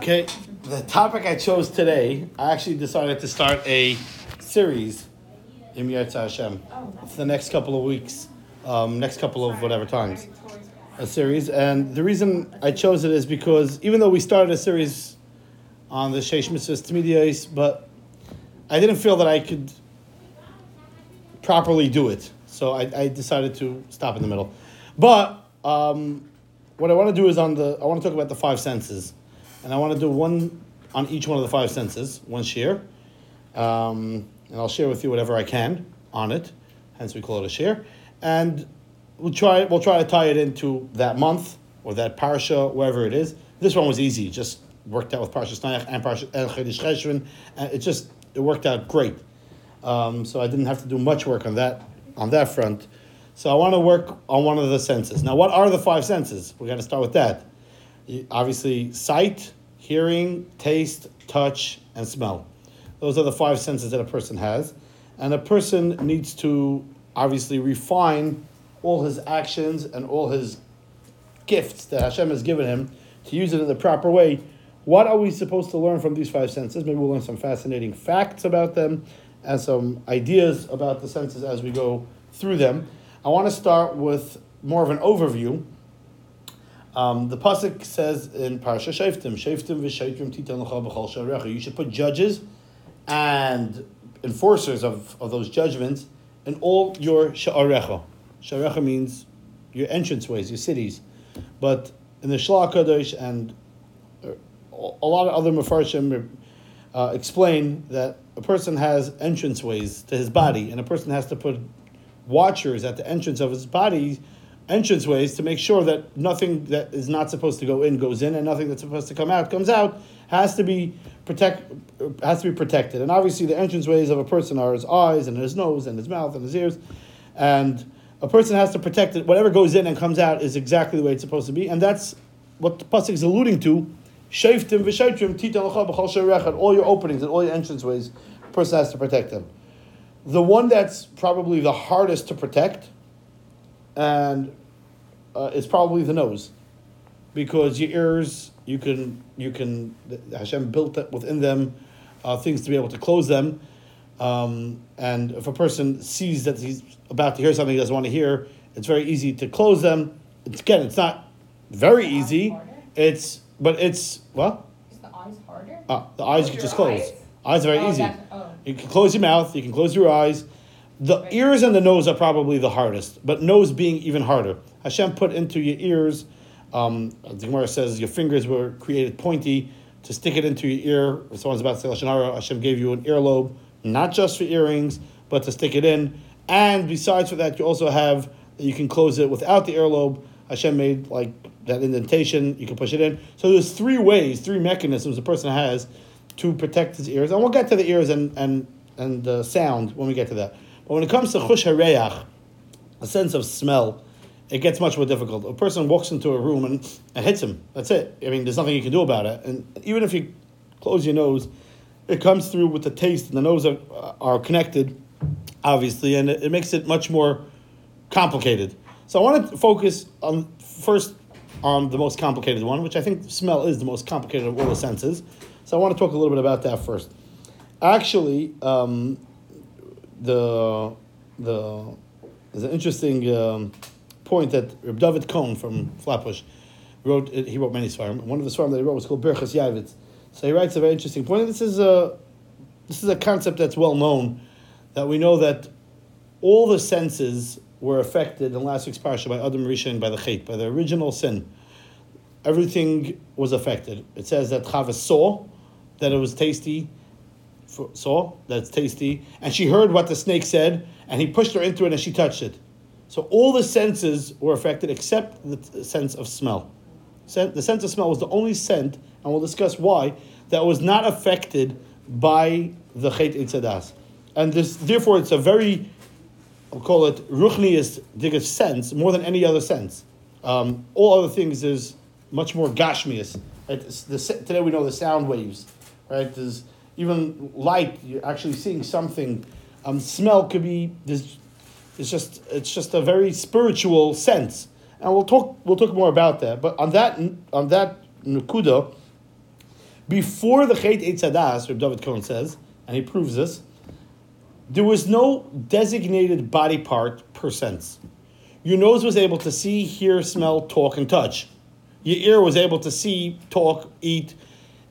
Okay, the topic I chose today, I actually decided to start a series in Yetza Hashem for the next couple of weeks, um, next couple of whatever times, a series. And the reason I chose it is because even though we started a series on the Sheish Mitzvahs Tmidios, but I didn't feel that I could properly do it. So I, I decided to stop in the middle. But um, what I want to do is on the, I want to talk about the five senses and I want to do one on each one of the five senses, one share, um, and I'll share with you whatever I can on it. Hence, we call it a share, and we'll try we'll try to tie it into that month or that parsha, wherever it is. This one was easy, just worked out with parsha Snayach and parsha El Chedesh Cheshvan, it just it worked out great. Um, so I didn't have to do much work on that on that front. So I want to work on one of the senses. Now, what are the five senses? We're going to start with that obviously sight, hearing, taste, touch, and smell. Those are the five senses that a person has. And a person needs to obviously refine all his actions and all his gifts that Hashem has given him to use it in the proper way. What are we supposed to learn from these five senses? Maybe we'll learn some fascinating facts about them and some ideas about the senses as we go through them. I want to start with more of an overview um, the pasuk says in Parsha Sheftim, Sheftim v'Sheftim titan b'chol sharecha. You should put judges and enforcers of, of those judgments in all your sha'arecha. Sha'arecha means your entranceways, your cities. But in the Shlach Kadosh and uh, a lot of other Mefarshim uh, explain that a person has entranceways to his body, and a person has to put watchers at the entrance of his body entranceways to make sure that nothing that is not supposed to go in goes in, and nothing that's supposed to come out comes out. Has to be protect has to be protected. And obviously, the entranceways of a person are his eyes and his nose and his mouth and his ears, and a person has to protect it. Whatever goes in and comes out is exactly the way it's supposed to be, and that's what the pasuk is alluding to. Titan all your openings and all your entranceways, a person has to protect them. The one that's probably the hardest to protect, and uh, is probably the nose, because your ears you can you can Hashem built up within them uh, things to be able to close them, um, and if a person sees that he's about to hear something he doesn't want to hear, it's very easy to close them. It's, again, it's not very easy. It's but it's what? Is the eyes harder? Uh, the eyes you can just close. Eyes? Eyes are very Oh, easy. oh. You can close your mouth. You can close your eyes. The ears and the nose are probably the hardest, but nose being even harder. Hashem put into your ears. Um, the Gemara says your fingers were created pointy to stick it into your ear. If someone's about to say lashon Hashem gave you an earlobe, not just for earrings, but to stick it in. And besides for that, you also have you can close it without the earlobe. Hashem made like that indentation. You can push it in. So there's three ways, three mechanisms a person has to protect his ears. And we'll get to the ears and and and uh, sound when we get to that. But when it comes to chush hareach, a sense of smell, it gets much more difficult. A person walks into a room and it hits him. That's it. I mean, there's nothing you can do about it. And even if you close your nose, it comes through with the taste, and the nose are, are connected, obviously, and it, it makes it much more complicated. So I want to focus on first on the most complicated one, which I think smell is the most complicated of all the senses. So I want to talk a little bit about that first. Actually, um, the the there's an interesting um, point that Reb David Cohn from Flatbush wrote. Uh, he wrote many svarim. One of the svarim that he wrote was called Berchas Yavitz. So he writes a very interesting point. This is a this is a concept that's well known that we know that all the senses were affected in last week's parsha by Adam Rishon by the Chet, by the original sin. Everything was affected. It says that Chava saw that it was tasty, saw that it's tasty, and she heard what the snake said, and he pushed her into it, and she touched it. So all the senses were affected except the sense of smell. The sense of smell was the only scent, and we'll discuss why, that was not affected by the Chet Itzadas. And this, therefore, it's a very I'll call it ruchnius diggus sense more than any other sense. Um, all other things is much more gashmius. Right? Today we know the sound waves, right? There's even light. You're actually seeing something. Um, smell could be. There's, it's just it's just a very spiritual sense, and we'll talk we'll talk more about that. But on that on that nukuda, before the Chet Eitzadas, Reb David Cohen says, and he proves this, there was no designated body part per sense. Your nose was able to see, hear, smell, talk, and touch. Your ear was able to see, talk, eat.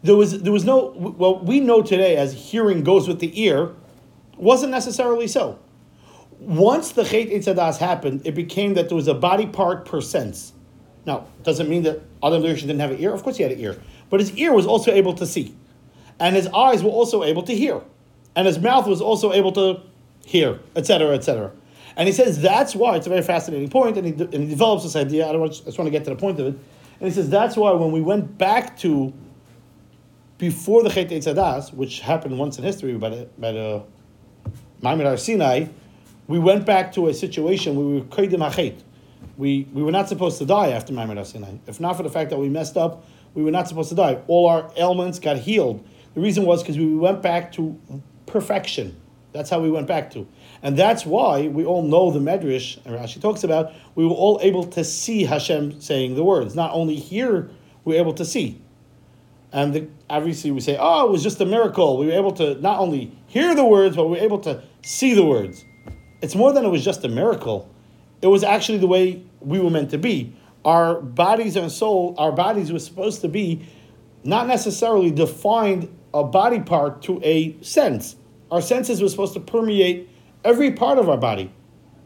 There was there was no well we know today as hearing goes with the ear, wasn't necessarily so. Once the Chet Eitzadas happened, it became that there was a body part per sense. Now, doesn't mean that Adam Rishon didn't have an ear. Of course, he had an ear, but his ear was also able to see, and his eyes were also able to hear, and his mouth was also able to hear, etc., etc. And he says that's why it's a very fascinating point, and he, and he develops this idea. I don't want, I just want to get to the point of it. And he says that's why when we went back to before the Chet Eitzadas, which happened once in history by the by the Har Sinai, we went back to a situation where we were Kodim HaChet. We, we were not supposed to die after Maimon Sinai. If not for the fact that we messed up, we were not supposed to die. All our ailments got healed. The reason was because we went back to perfection. That's how we went back to. And that's why we all know the Medrash, and Rashi talks about, we were all able to see Hashem saying the words. Not only hear, we were able to see. And the, obviously we say, oh, it was just a miracle. We were able to not only hear the words, but we were able to see the words. It's more than it was just a miracle. It was actually the way we were meant to be. Our bodies and soul, our bodies were supposed to be not necessarily defined a body part to a sense. Our senses were supposed to permeate every part of our body.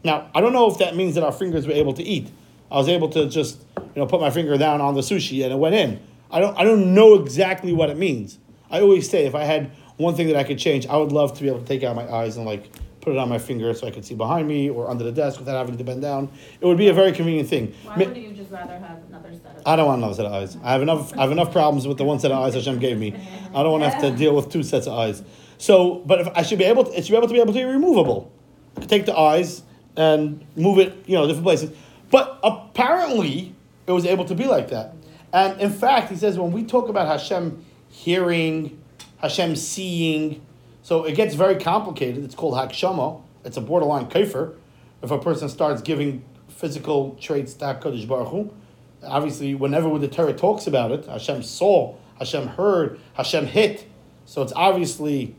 Now, I don't know if that means that our fingers were able to eat. I was able to just, you know, put my finger down on the sushi and it went in. I don't, I don't know exactly what it means. I always say if I had one thing that I could change, I would love to be able to take out my eyes and like put it on my finger so I could see behind me or under the desk without having to bend down. It would be a very convenient thing. Why Ma- wouldn't you just rather have another set of? I don't want another set of eyes. I have enough. I have enough problems with the one set of eyes Hashem gave me. I don't want to have to deal with two sets of eyes. So, but if I should be able, to, it should be able to be able to be removable. I could take the eyes and move it, you know, different places. But apparently, it was able to be like that. And in fact, he says when we talk about Hashem hearing, Hashem seeing, so it gets very complicated. It's called Hagshama. It's a borderline kafir. If a person starts giving physical traits to HaKadosh Baruch Hu, obviously, whenever the Torah talks about it, Hashem saw, Hashem heard, Hashem hit. So it's obviously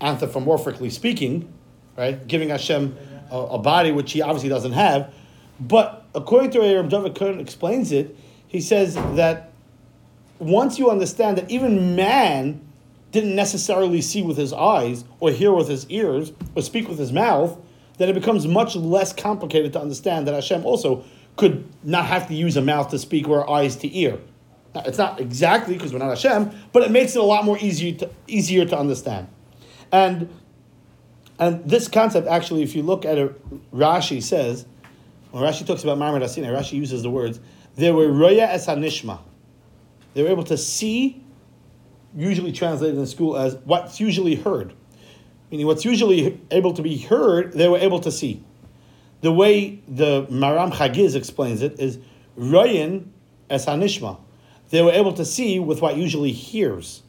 anthropomorphically speaking, right? Giving Hashem a, a body which he obviously doesn't have. But according to Rabbi David Cohen explains it, he says that once you understand that even man didn't necessarily see with his eyes or hear with his ears or speak with his mouth, then it becomes much less complicated to understand that Hashem also could not have to use a mouth to speak or eyes to ear. Now, it's not exactly because we're not Hashem, but it makes it a lot more easier to, easier to understand. And and this concept actually, if you look at it, Rashi says, when Rashi talks about Marmar Asina, Rashi uses the words, they were roya es hanishma. They were able to see, usually translated in school as what's usually heard. Meaning what's usually able to be heard, they were able to see. The way the Maram Chagiz explains it is royan es hanishma. They were able to see with what usually hears.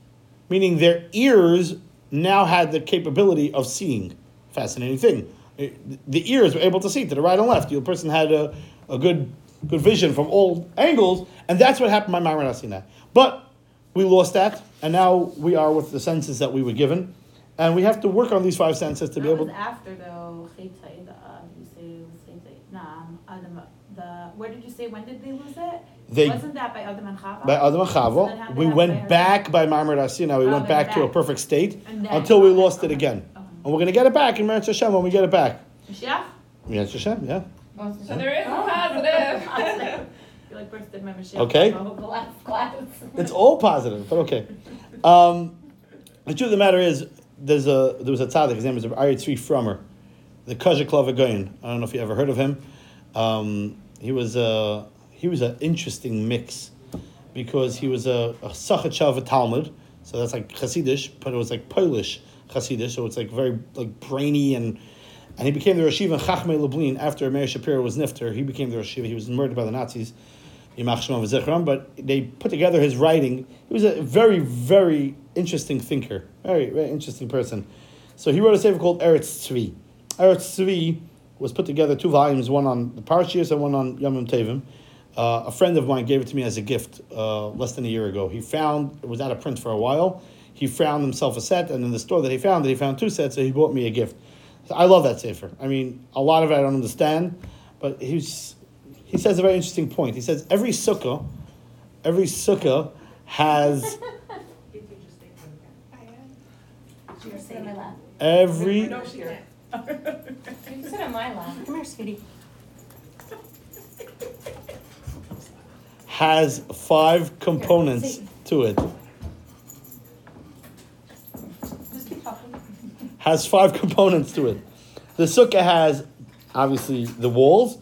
Meaning their ears now had the capability of seeing. Fascinating thing. The ears were able to see to the right and left. The person had a, a good good vision from all angles, and that's what happened by Myron Asina. But we lost that, and now we are with the senses that we were given, and we have to work on these five senses to That be able. was after though, Chaitai, the, uh, you say it was Chaitai, nah, um, Adam, the, where did you say, when did they lose it? They- Wasn't that by Adam and Chava? By Adam and Chava, how we went Be'er back by Marmar Asina. We Oh, went they back to a perfect state until we lost it again, okay. and we're gonna get it back in Meretz Hashem when we get it back. Mashiach? Meretz Hashem, yeah. So there is a positive. Feel like my Mashiach. Okay. the last class. It's all positive, but okay. Um, the truth of the matter is, there's a there was a tzaddik. His name is Ari Tzvi Frommer, the Kajak Goyin. I don't know if you ever heard of him. Um, he was a he was an interesting mix because he was a, a Sachachav Talmud, so that's like Hasidish, but it was like Polish Hasidish, so it's like very like brainy and. And he became the Rosh Yeshiva in Chachmei Lublin after Meir Shapiro was nifter. He became the Rosh Yeshiva. He was murdered by the Nazis. Yimach v'Zichron, but they put together his writing. He was a very, very interesting thinker, very, very interesting person. So he wrote a sefer called Eretz Tzvi. Eretz Tzvi was put together two volumes, one on the Parshiyas and one on Yom Tevim. Uh, a friend of mine gave it to me as a gift uh, less than a year ago. He found it was out of print for a while. He found himself a set, and in the store that he found it, he found two sets, so he bought me a gift. I love that sefer. I mean, a lot of it I don't understand, but he's he says a very interesting point. He says every sukkah, every sukkah has She can sit on my lap. every No, she can't. You can sit on my lap. Come here, sweetie. has five components to it. Just keep talking. Has five components to it. The sukkah has obviously the walls,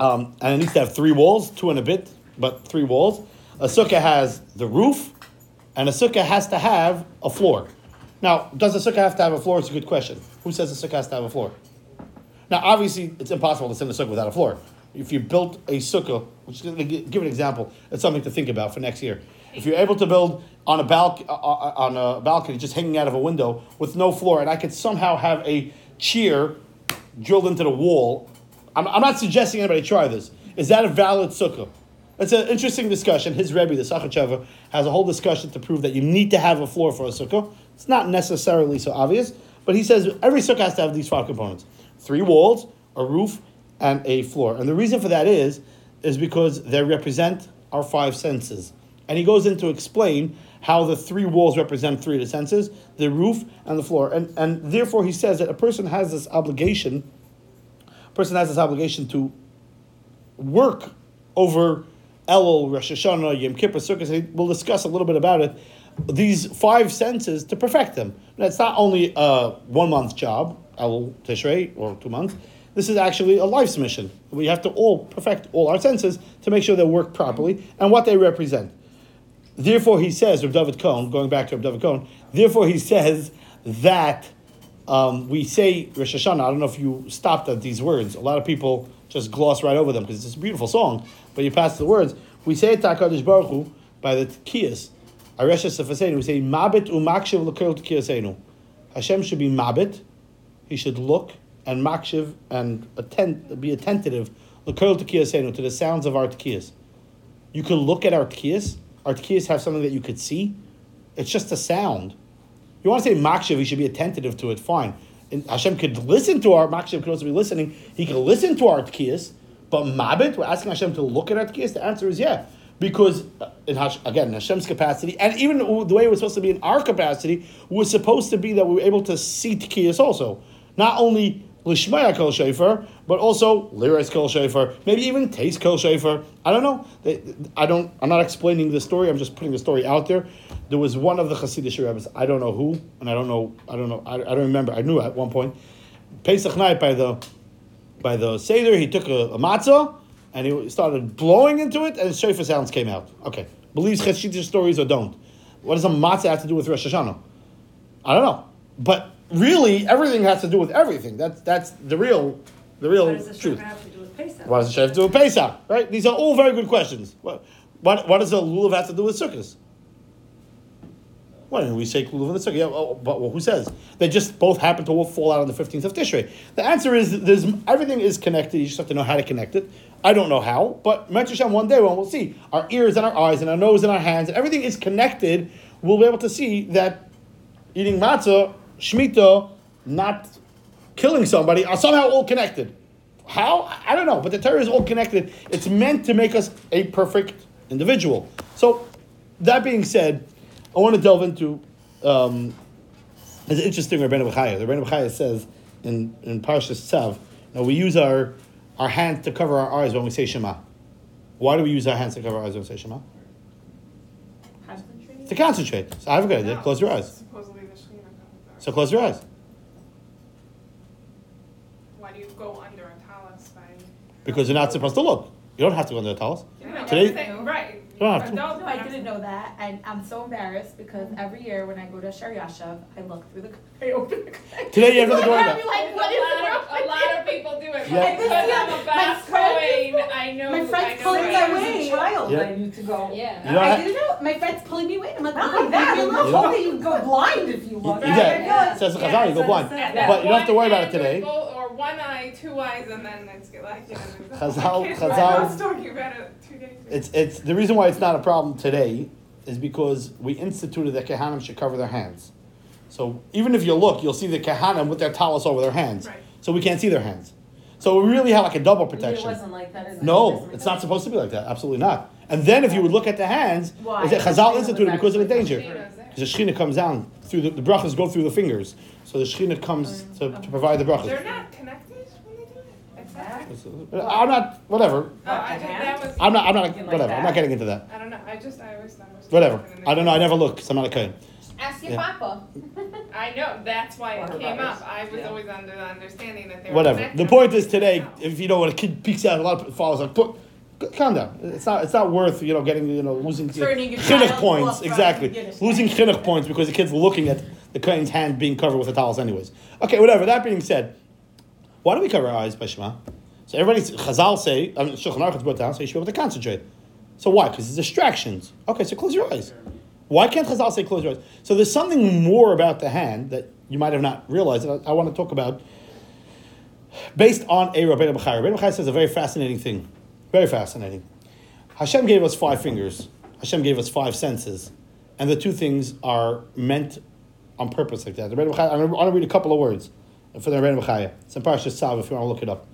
um, and it needs to have three walls, two and a bit, but three walls. A sukkah has the roof, and a sukkah has to have a floor. Now, does a sukkah have to have a floor? It's a good question. Who says a sukkah has to have a floor? Now, obviously, it's impossible to send a sukkah without a floor. If you built a sukkah, which is, give an example, it's something to think about for next year. If you're able to build on a balc- uh, uh, on a balcony, just hanging out of a window with no floor, and I could somehow have a chair drilled into the wall, I'm, I'm not suggesting anybody try this. Is that a valid sukkah? It's an interesting discussion. His Rebbe, the Sachacheva, has a whole discussion to prove that you need to have a floor for a sukkah. It's not necessarily so obvious, but he says every sukkah has to have these five components: three walls, a roof, and a floor. And the reason for that is, is because they represent our five senses. And he goes in to explain how the three walls represent three of the senses: the roof and the floor. And and therefore he says that a person has this obligation. Person has this obligation to work over Elul, Rosh Hashanah, Yom Kippur, and We'll discuss a little bit about it. These five senses to perfect them. Now, it's not only a one month job, Elul, Tishrei, or two months. This is actually a life's mission. We have to all perfect all our senses to make sure they work properly and what they represent. Therefore, he says, Reb David Cohen, going back to Reb David Cohen, therefore he says that um, we say Rosh Hashanah. I don't know if you stopped at these words. A lot of people just gloss right over them because it's a beautiful song, but you pass the words. We say to Baruch Hu by the Tkiyas. Aresha Sefaseinu, we say Mabit u'makshiv l'kel Tkiyasenu. Hashem should be Mabit. He should look and makshiv and attend, be attentive l'kel Tkiyasenu to the sounds of our Tkiyas. You could look at our Tkiyas. Our Tkiyas have something that you could see. It's just a sound. You want to say makshiv, he should be attentive to it, fine. And Hashem could listen to our makshiv, could also be listening. He could listen to our tkiyas, but mabit, we're asking Hashem to look at our tkiyas. The answer is yeah, because uh, in Hash, again, in Hashem's capacity, and even the way it was supposed to be in our capacity, was supposed to be that we were able to see tkiyas also, not only lishmaya kol shofar, but also liris kol shofar, maybe even taste kol shofar. I don't know. They- I don't. I'm not explaining the story. I'm just putting the story out there. There was one of the Hasidic rabbis. I don't know who, and I don't know. I don't know. I, I don't remember. I knew at one point. Pesach night by the by the seder, he took a, a matzah and he started blowing into it, and shofar sounds came out. Okay, believes Hasidic stories or don't. What does a matzah have to do with Rosh Hashanah? I don't know, but really, everything has to do with everything. That's that's the real the real What truth. have to do with Pesach? What does the shayf do with Pesach? Right? These are all very good questions. What, what, what does the lulav have to do with? Why didn't we say lulav in the sukkah? Yeah, oh, but well, who says? They just both happen to fall out on the 15th of Tishrei. The answer is there's everything is connected. You just have to know how to connect it. I don't know how, but Mitzvah Shem, one day when we'll see our ears and our eyes and our nose and our hands and everything is connected, we'll be able to see that eating matzah, shmita, not killing somebody are somehow all connected. How? I don't know, but the Torah is all connected. It's meant to make us a perfect individual. So, that being said, I want to delve into. Um, it's interesting, Rabbeinu B'chaya. The Rabbeinu B'chaya says in in Parshas Tzav, now we use our our hands to cover our eyes when we say Shema. Why do we use our hands to cover our eyes when we say Shema? To concentrate. So I have a good idea. Close your eyes. Supposedly the Shekhinah comes there. So close your eyes. Why do you go under a talus by? Because you're not supposed to look. You don't have to go under the towels. Yeah, Today- Right. You don't have No, I didn't know that, and I'm so embarrassed because every year when I go to Shari Yashav, I look through the, I open the. Today you have to go I'll like, what a, lot wrong of, with a lot of people do it. Yeah. Because I'm a My fast friends- going, I know. my friends I know pulling what their I'm As way. a child, Yeah. I need to go. Yeah. You don't I didn't know. My friend's pulling me away. I'm like, Not like that, leave you me look, alone. hopefully you go blind if you look. Yeah, I feel like- says the Yeah, Chazal, you go blind. what. That But you don't have to one worry about it hand with today. both- Or one eye, two eyes, and then it's like, you know. the whole Chazal- kid. Chazal- I was talking about it two days ago. It's it's the reason why it's not a problem today is because we instituted that kahanim should cover their hands. So even if you look, you'll see the kahanim with their talis over their hands. Right. So we can't see their hands. So we really have like a double It protection. wasn't like that. No, Testament. it's not supposed to be like that. Absolutely not. And then if you would look at the hands, Why? is it The Chazal instituted because of the danger. Because the Shekhinah comes down through the, the brachas go through the fingers. So the Shekhinah comes to, to provide the They're brachas. not connected when they do it? Exactly. I'm not, whatever. Oh, I just, that was. I'm not, I'm not, Thinking like whatever. I'm not getting into that. I don't know, I just, I always thought it was. Whatever. I don't know. I never look because I'm not a kohen. Ask your Yeah. papa. I know, that's why Or it came brothers. up, I was Yeah. always under the understanding that they Whatever. connected. The point is today, if you know when a kid peeks out, a lot of fathers like, put, calm down. It's not. It's not worth you know getting you know losing Turning chinuch points exactly. Losing chinuch points because the kid's looking at the kohen's hand being covered with the towels anyways. Okay, whatever. That being said, why do we cover our eyes by Shema? So everybody, Chazal say, I mean, Shulchan Aruch brought down, so you should be able to concentrate. So why? Because it's distractions. Okay, so close your eyes. Why can't Chazal say close your eyes? So there's something more about the hand that you might have not realized that I, I want to talk about based on a Rabbeinu B'chai. Rabbeinu B'chai says a very fascinating thing. Very fascinating. Hashem gave us five fingers. Hashem gave us five senses. And the two things are meant on purpose like that. I'm going to read a couple of words for the Rabbeinu B'chai. It's in Parashat Tzav if you want to look it up.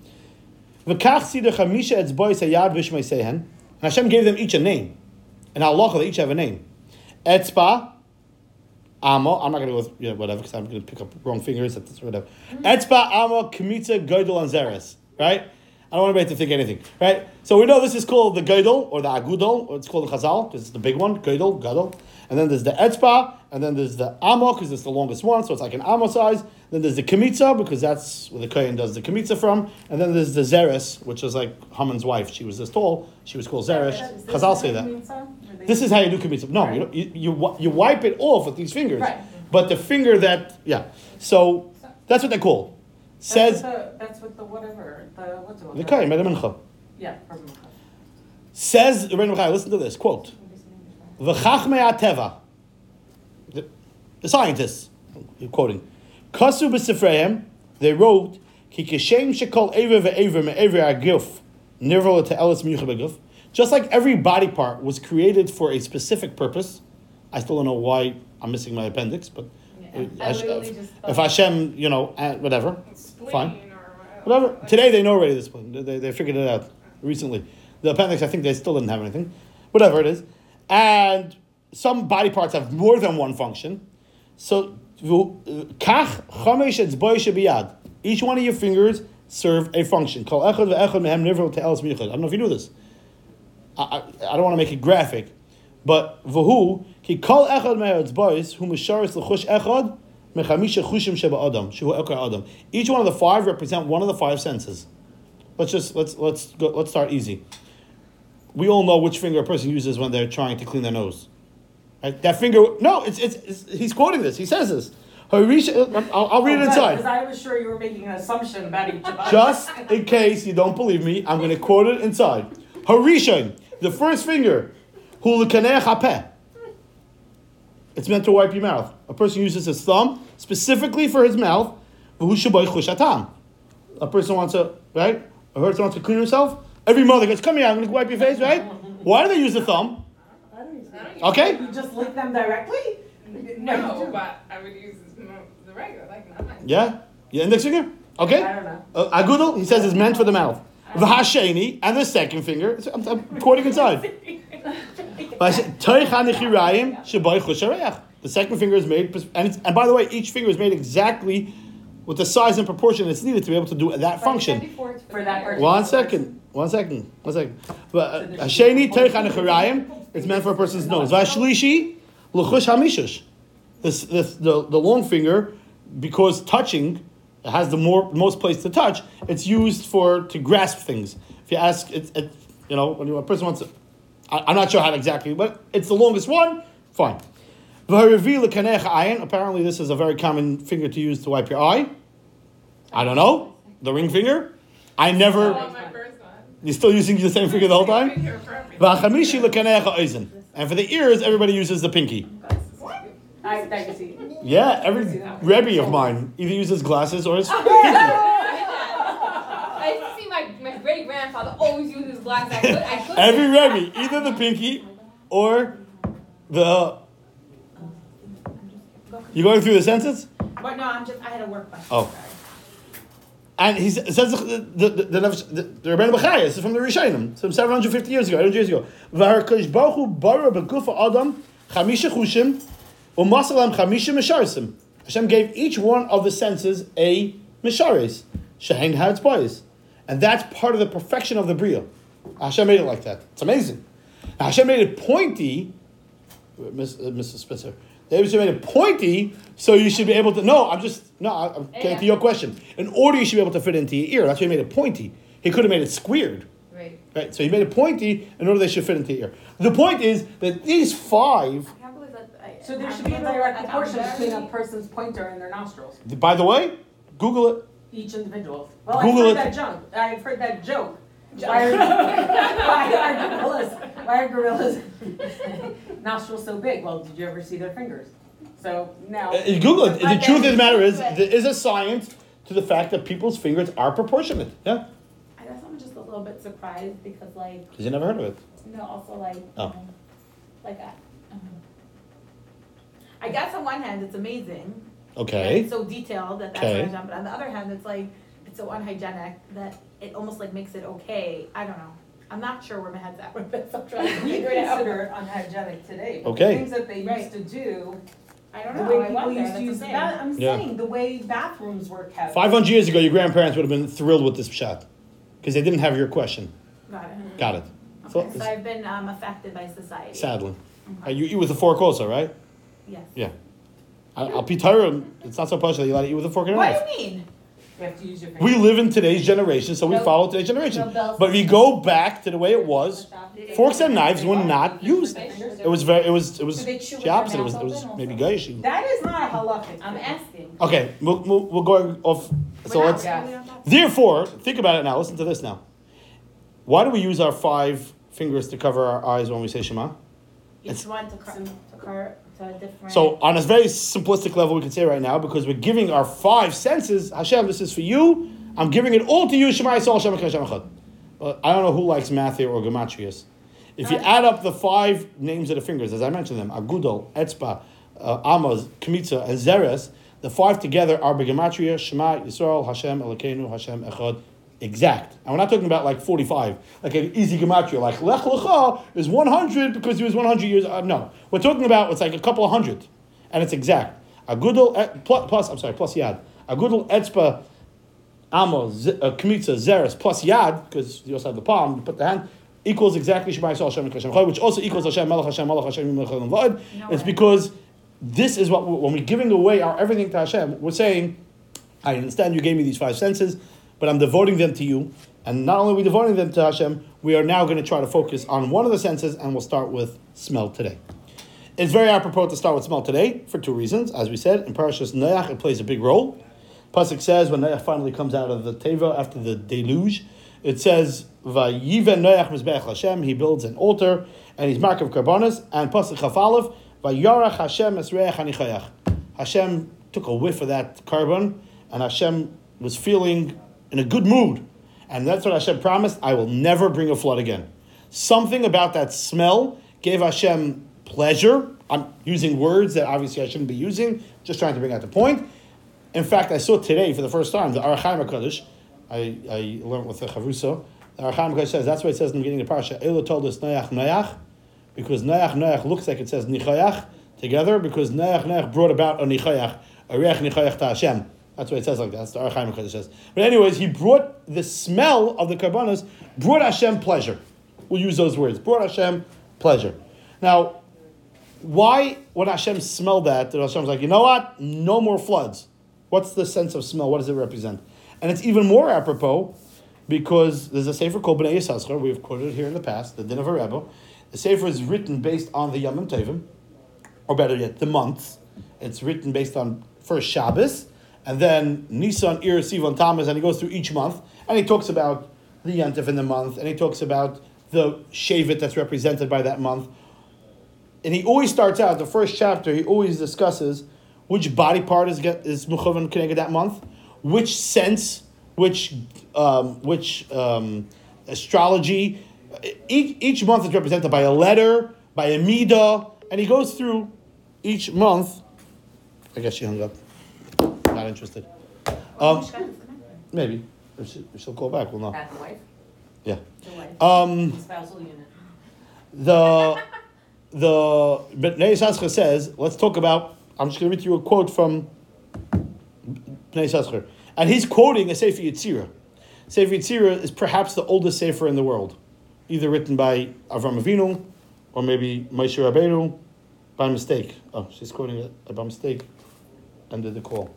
V'kach sidach hamisha etzbois hayad v'shmei sehen. And Hashem gave them each a name. And halacha, they each have a name. Etzba, Amo, I'm not going to go with you know, whatever because I'm going to pick up wrong fingers. That's whatever. Mm. Etzba, Amo, Kmitza, Geidel, and Zeres. Right? I don't want anybody to think anything. Right? So we know this is called the Geidel or the Agudol, or it's called the Chazal because it's the big one, Geidel, Gadol. And then there's the Etzba, and then there's the Amo because it's the longest one, so it's like an Amo size. Then there's the Kmitza because that's where the Kohen does the Kmitza from. And then there's the Zeres, which is like Haman's wife. She was this tall. She was called this Chazal say that. means, son? Or they- This is how you do kmitza. No, you, you, you you wipe it off with these fingers. Right. But the finger that yeah, so that's what they call. Says the, that's what the whatever, the, what's it the Kohen, Meda Mincha. Yeah. from- Says the Rebbe B'chai, Listen to this quote: "V'chachmei ateva." The, the scientists, you're quoting, "Kasu b'sifreim." They wrote, "Ki kishem shekol ever ve'ever me'ever aguf nirvol te'elis miyucha beguf." Just like every body part was created for a specific purpose, I still don't know why I'm missing my appendix, but I Hash- literally just if thought- Hashem, you know, uh, whatever, Spleen fine. or whatever. Today they know already this one. They, they, they figured it out recently. The appendix, I think they still didn't have anything. Whatever it is. And some body parts have more than one function. So, kach chamesh etzboi shebiyad. Each one of your fingers serve a function. Kol echad ve'echad mehem nivro te'elis miyuchad. I don't know if you knew this. I, I, I don't want to make it graphic, but v'hu kol echad me'etzbois hu misharis l'chush echad mechamisha chushim sheba adam shehu ekar adam. Each one of the five represent one of the five senses. Let's just let's let's go, let's start easy. We all know which finger a person uses when they're trying to clean their nose. Right? That finger. No, it's, it's, it's he's quoting this. He says this. Harisha, I'll, I'll read it oh, inside. Because I was sure you were making an assumption about each of us. Just in case you don't believe me, I'm going to quote it inside. Harishon, the first finger, hulakaneh hapeh. It's meant to wipe your mouth. A person uses his thumb specifically for his mouth. v'hu shabai chushatam. A person wants to, right? A person wants to clean himself. Every mother goes, come here, I'm going to wipe your face, right? Why do they use the thumb? I don't use it. Okay? You just lick them directly? No, but I would use the regular, like not Yeah? Your index finger? Okay? I don't know. Uh, agudel, he says, is meant for the mouth. V'hasheni, and the second finger, I'm, I'm quoting inside. The second finger is made, and, it's, and by the way, each finger is made exactly with the size and proportion that's needed to be able to do that function. For that. One second, one second, one second. But uh, Hasheni toich hanichirayim, it's meant for a person's nose. Vashlishi l'chush hamishush. This, this, the, the long finger, because touching has the more most place to touch, it's used for to grasp things. If you ask, it's it, you know when a person wants to, I, am not sure how exactly, but it's the longest one. Fine. Apparently, this is a very common finger to use to wipe your eye. I don't know the ring finger. I never. on my first one. You're still using the same finger the whole time. Finger for everything. V'achamishi l'kanecha oizen. And for the ears, everybody uses the pinky. I, I can see. Yeah, every Rebbe of mine either uses glasses or his pinky. Great grandfather always used his glass. I could, I could. Every Rebbe, either the pinky or the. You going through the senses? But no, I'm just, I had a work question. Oh. sorry. And he says the the the the, the, the Rebbeinu Bachaya, this is from the Rishonim, some 750 years ago, 800 years ago. V'harakosh baruch hu bara b'gufa adam chamisha chushim u'masalam chamisha misharsim. Hashem gave each one of the senses a misharis, shehein ha'etzbayis. And that's part of the perfection of the Bria. Hashem made it like that. It's amazing. Now, Hashem made it pointy, Miss, uh, Mrs. Spitzer. Hashem made it pointy, so you should be able to. No, I'm just no. I- I'm getting to your question. In order, you should be able to fit into your ear. That's why he made it pointy. He could have made it squared, Right. right? So he made it pointy in order they should fit into your ear. The point is that these five. I can't believe that I. So there I'm should be a direct proportion between a person's pointer and their nostrils, By the way, Google it. Each individual. Well, Google I've heard it. that junk, I've heard that joke. Why are, why are gorillas, why are gorillas nostrils so big? Well, did you ever see their fingers? So now. Uh, Google it. The But truth of then- the matter is, there is a science to the fact that people's fingers are proportionate. Yeah, I guess I'm just a little bit surprised because like, because you never heard of it. no, also like, Oh. um, like I. um, I guess on one hand, it's amazing. Okay. It's so detailed that that's Okay. what I've done, but on the other hand, it's like, it's so unhygienic that it almost like makes it okay. I don't know. I'm not sure where my head's at with this. I'm trying to We figure it out. consider it unhygienic today. but Okay. The things that they Right. used to do, I don't know. the know. way I people wonder. used That's to use the the thing. bath, I'm Yeah. saying, the way bathrooms were kept. 500 years ago, your grandparents would have been thrilled with this shot because they didn't have your question. Got it. Got it. Okay, So- so I've been um, affected by society. Sadly. Uh, you eat with a fork also, right? Yes. Yeah. I- I'll be tired. It's not so posh that you let it eat with a fork and a knife. What knife. do you mean? You have to use your We live in today's generation, so we No- follow today's generation. no. But if you go back to the way it was, forks and knives were not used. It was very, it was, it was Do they the opposite. It was, it was maybe also? That is not a halachic. I'm asking. Okay, we'll, we'll, we'll go off. So let's. really. Therefore, think about it now. Listen to this now. Why do we use our five fingers to cover our eyes when we say Shema? It's- one to car, to car, different. So, on a very simplistic level, we can say right now, because we're giving our five senses, Hashem, this is for you. I'm giving it all to you, Shema Yisrael, Hashem Hashem Echad. But I don't know who likes math here or gematrias. If you add up the five names of the fingers, as I mentioned them, Agudal, Etzba, uh, Amos, Kmitza, and Zeres, the five together are begematria, Shema Yisrael, Hashem Elokeinu, Hashem Echad. Exact. And we're not talking about like 45, like an easy gematria, like Lech Lecha is 100 because he was 100 years. Uh, no, we're talking about it's like a couple of hundred, and it's exact. Agudal et- plus, plus I'm sorry, plus Yad. Agudal Etzba, Amos, Z- uh, Kmitza, Zeres plus Yad, because you also have the palm, you put the hand, equals exactly Shema Yisrael Hashem Hashem which also equals Hashem Melech Hashem Melech Hashem Melech Hashem. No It's because this is what when we're giving away our everything to Hashem, we're saying, I understand you gave me these five senses, but I'm devoting them to you. And not only are we devoting them to Hashem, we are now going to try to focus on one of the senses, and we'll start with smell today. It's very apropos to start with smell today for two reasons. As we said, in Parashas Noach, it plays a big role. Pasuk says when Noach finally comes out of the Teva after the deluge, it says, "Vayiven Noach mizbeach Hashem." He builds an altar and he's mark of karbonas. And Pasuk Chafalev, "Vayarach Hashem esreach hanichayach." Hashem took a whiff of that carbon, and Hashem was feeling in a good mood. And that's what Hashem promised. I will never bring a flood again. Something about that smell gave Hashem pleasure. I'm using words that obviously I shouldn't be using, just trying to bring out the point. In fact, I saw today for the first time the Ohr HaChaim HaKadosh. I, I learned with the Chavruso. The Ohr HaChaim HaKadosh says, that's why it says in the beginning of the parasha, Elo told us Noach Noach, because Noach Noach looks like it says Nichayach together, because Noach Noach brought about a Nichayach, a Reach Nichayach to Hashem. That's why it says like that. That's the Ohr HaChaim HaKadosh says. But anyways, he brought the smell of the karbanos, brought Hashem pleasure. We'll use those words. Brought Hashem pleasure. Now, why, when Hashem smelled that, that Hashem's like, you know what? No more floods. What's the sense of smell? What does it represent? And it's even more apropos because there's a Sefer called Bnei Yissaschar, we've quoted it here in the past, the Dinover Rebbe. The Sefer is written based on the Yom Tovim, or better yet, the months. It's written based on first Shabbos, and then Nisan, Iyar, Sivan, Tammuz, and he goes through each month, and he talks about the Yantif in the month, and he talks about the Shevet that's represented by that month. And he always starts out, the first chapter, he always discusses which body part is get, is Muchavan connected that month, which sense, which um, which um, astrology. Each, each month is represented by a letter, by a midah, and he goes through each month. I guess she hung up. Not interested. Um, maybe. If she- if she'll call back, we'll know. The wife, Yeah. the wife, Um, spousal unit. the the Bnei says, let's talk about. I'm just going to read you a quote from Bnei Yissaschar, and he's quoting a Sefer Yetzirah. Sefer Yetzirah is perhaps the oldest sefer in the world, either written by Avram Avinu or maybe Moshe Rabbeinu by mistake. Oh, she's quoting it by mistake. Ended the call.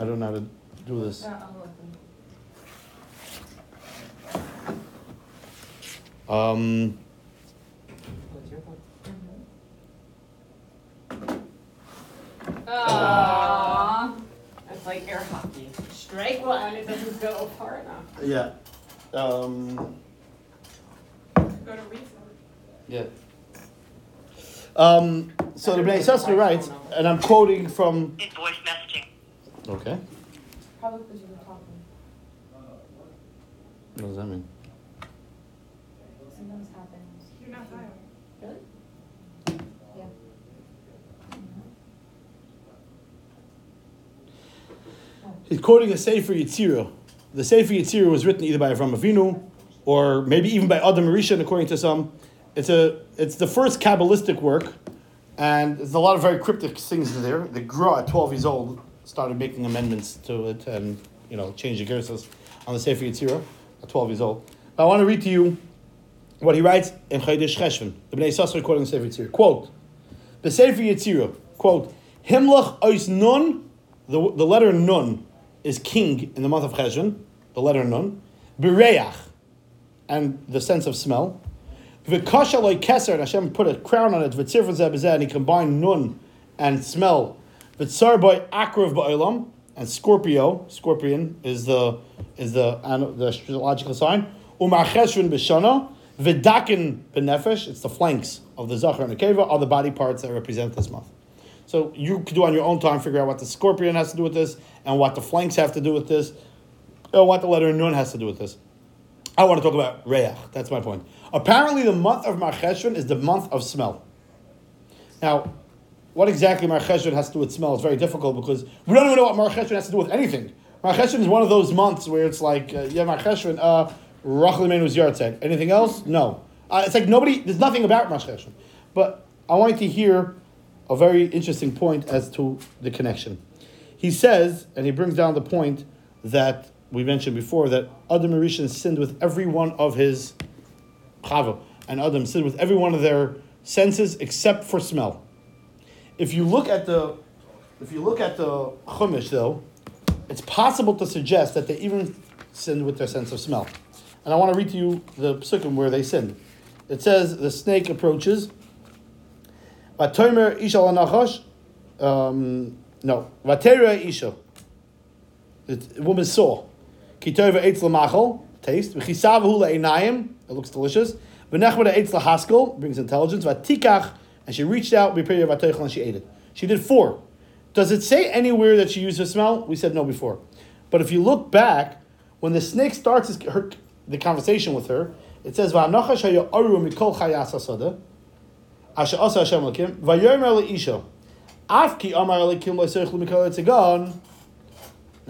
I don't know how to do this. Um, What's your point? Aww. It's like air hockey. Strike one, it doesn't go far enough. yeah. Um, Go to recess. Yeah. Um, so the Bnei Yissaschar writes, and I'm quoting from. in voice messaging. Okay. Probably because you were talking. What does that mean? Sometimes happens. You're not silent. Really? Yeah. Mm-hmm. He's quoting a Sefer Yetzirah. The Sefer Yetzirah was written either by Avram Avinu or maybe even by Adam Rishon, according to some. It's a it's the first Kabbalistic work, and there's a lot of very cryptic things in there. The Gra at 12 years old started making amendments to it and you know changed the gersas on the Sefer Yetzirah at 12 years old. But I want to read to you what he writes in Chodesh Cheshvan. The Bnei Yissaschar quoting the Sefer Yetzirah. Quote, the Sefer Yetzirah, quote, Himlach ois nun, the, the letter nun is king in the month of Cheshvan, the letter nun, Bireach, and the sense of smell. V'kasha loy keser, and Hashem put a crown on it, v'tzirfon zebezeh, and he combined nun and smell. V'tzar by akrav ba'olam, and Scorpio, scorpion, is the is the the astrological sign. Umar cheshvan b'shana, v'dakin b'nefesh, it's the flanks of the zachar and the keva, are the body parts that represent this month. So you could do on your own time, figure out what the scorpion has to do with this, and what the flanks have to do with this, or what the letter nun has to do with this. I want to talk about Reach. That's my point. Apparently, the month of Marcheshvan is the month of smell. Now, what exactly Mar has to do with smell is very difficult because we don't even know what Mar has to do with anything. Mar is one of those months where it's like, uh, yeah, Mar Cheshvan, uh, Rachel said. Anything else? No. Uh, it's like nobody, there's nothing about Mar. But I wanted to hear a very interesting point as to the connection. He says, and he brings down the point that we mentioned before, that Adam Rishon sinned with every one of his chava, and Adam sinned with every one of their senses except for smell. If you look at the, if you look at the chumash though, it's possible to suggest that they even sinned with their sense of smell. And I want to read to you the psukim where they sinned. It says the snake approaches. Vatomer. Um, no, vatera isha. The woman saw. Kitova eitz lamachol, taste. V'chisavahu le'einayim, it looks delicious. V'nechma eitz lahaskel, brings intelligence. Vatikach, and she reached out, and she ate it. She did four. Does it say anywhere that she used her smell? We said no before. But if you look back, when the snake starts her, the conversation with her, it says. Now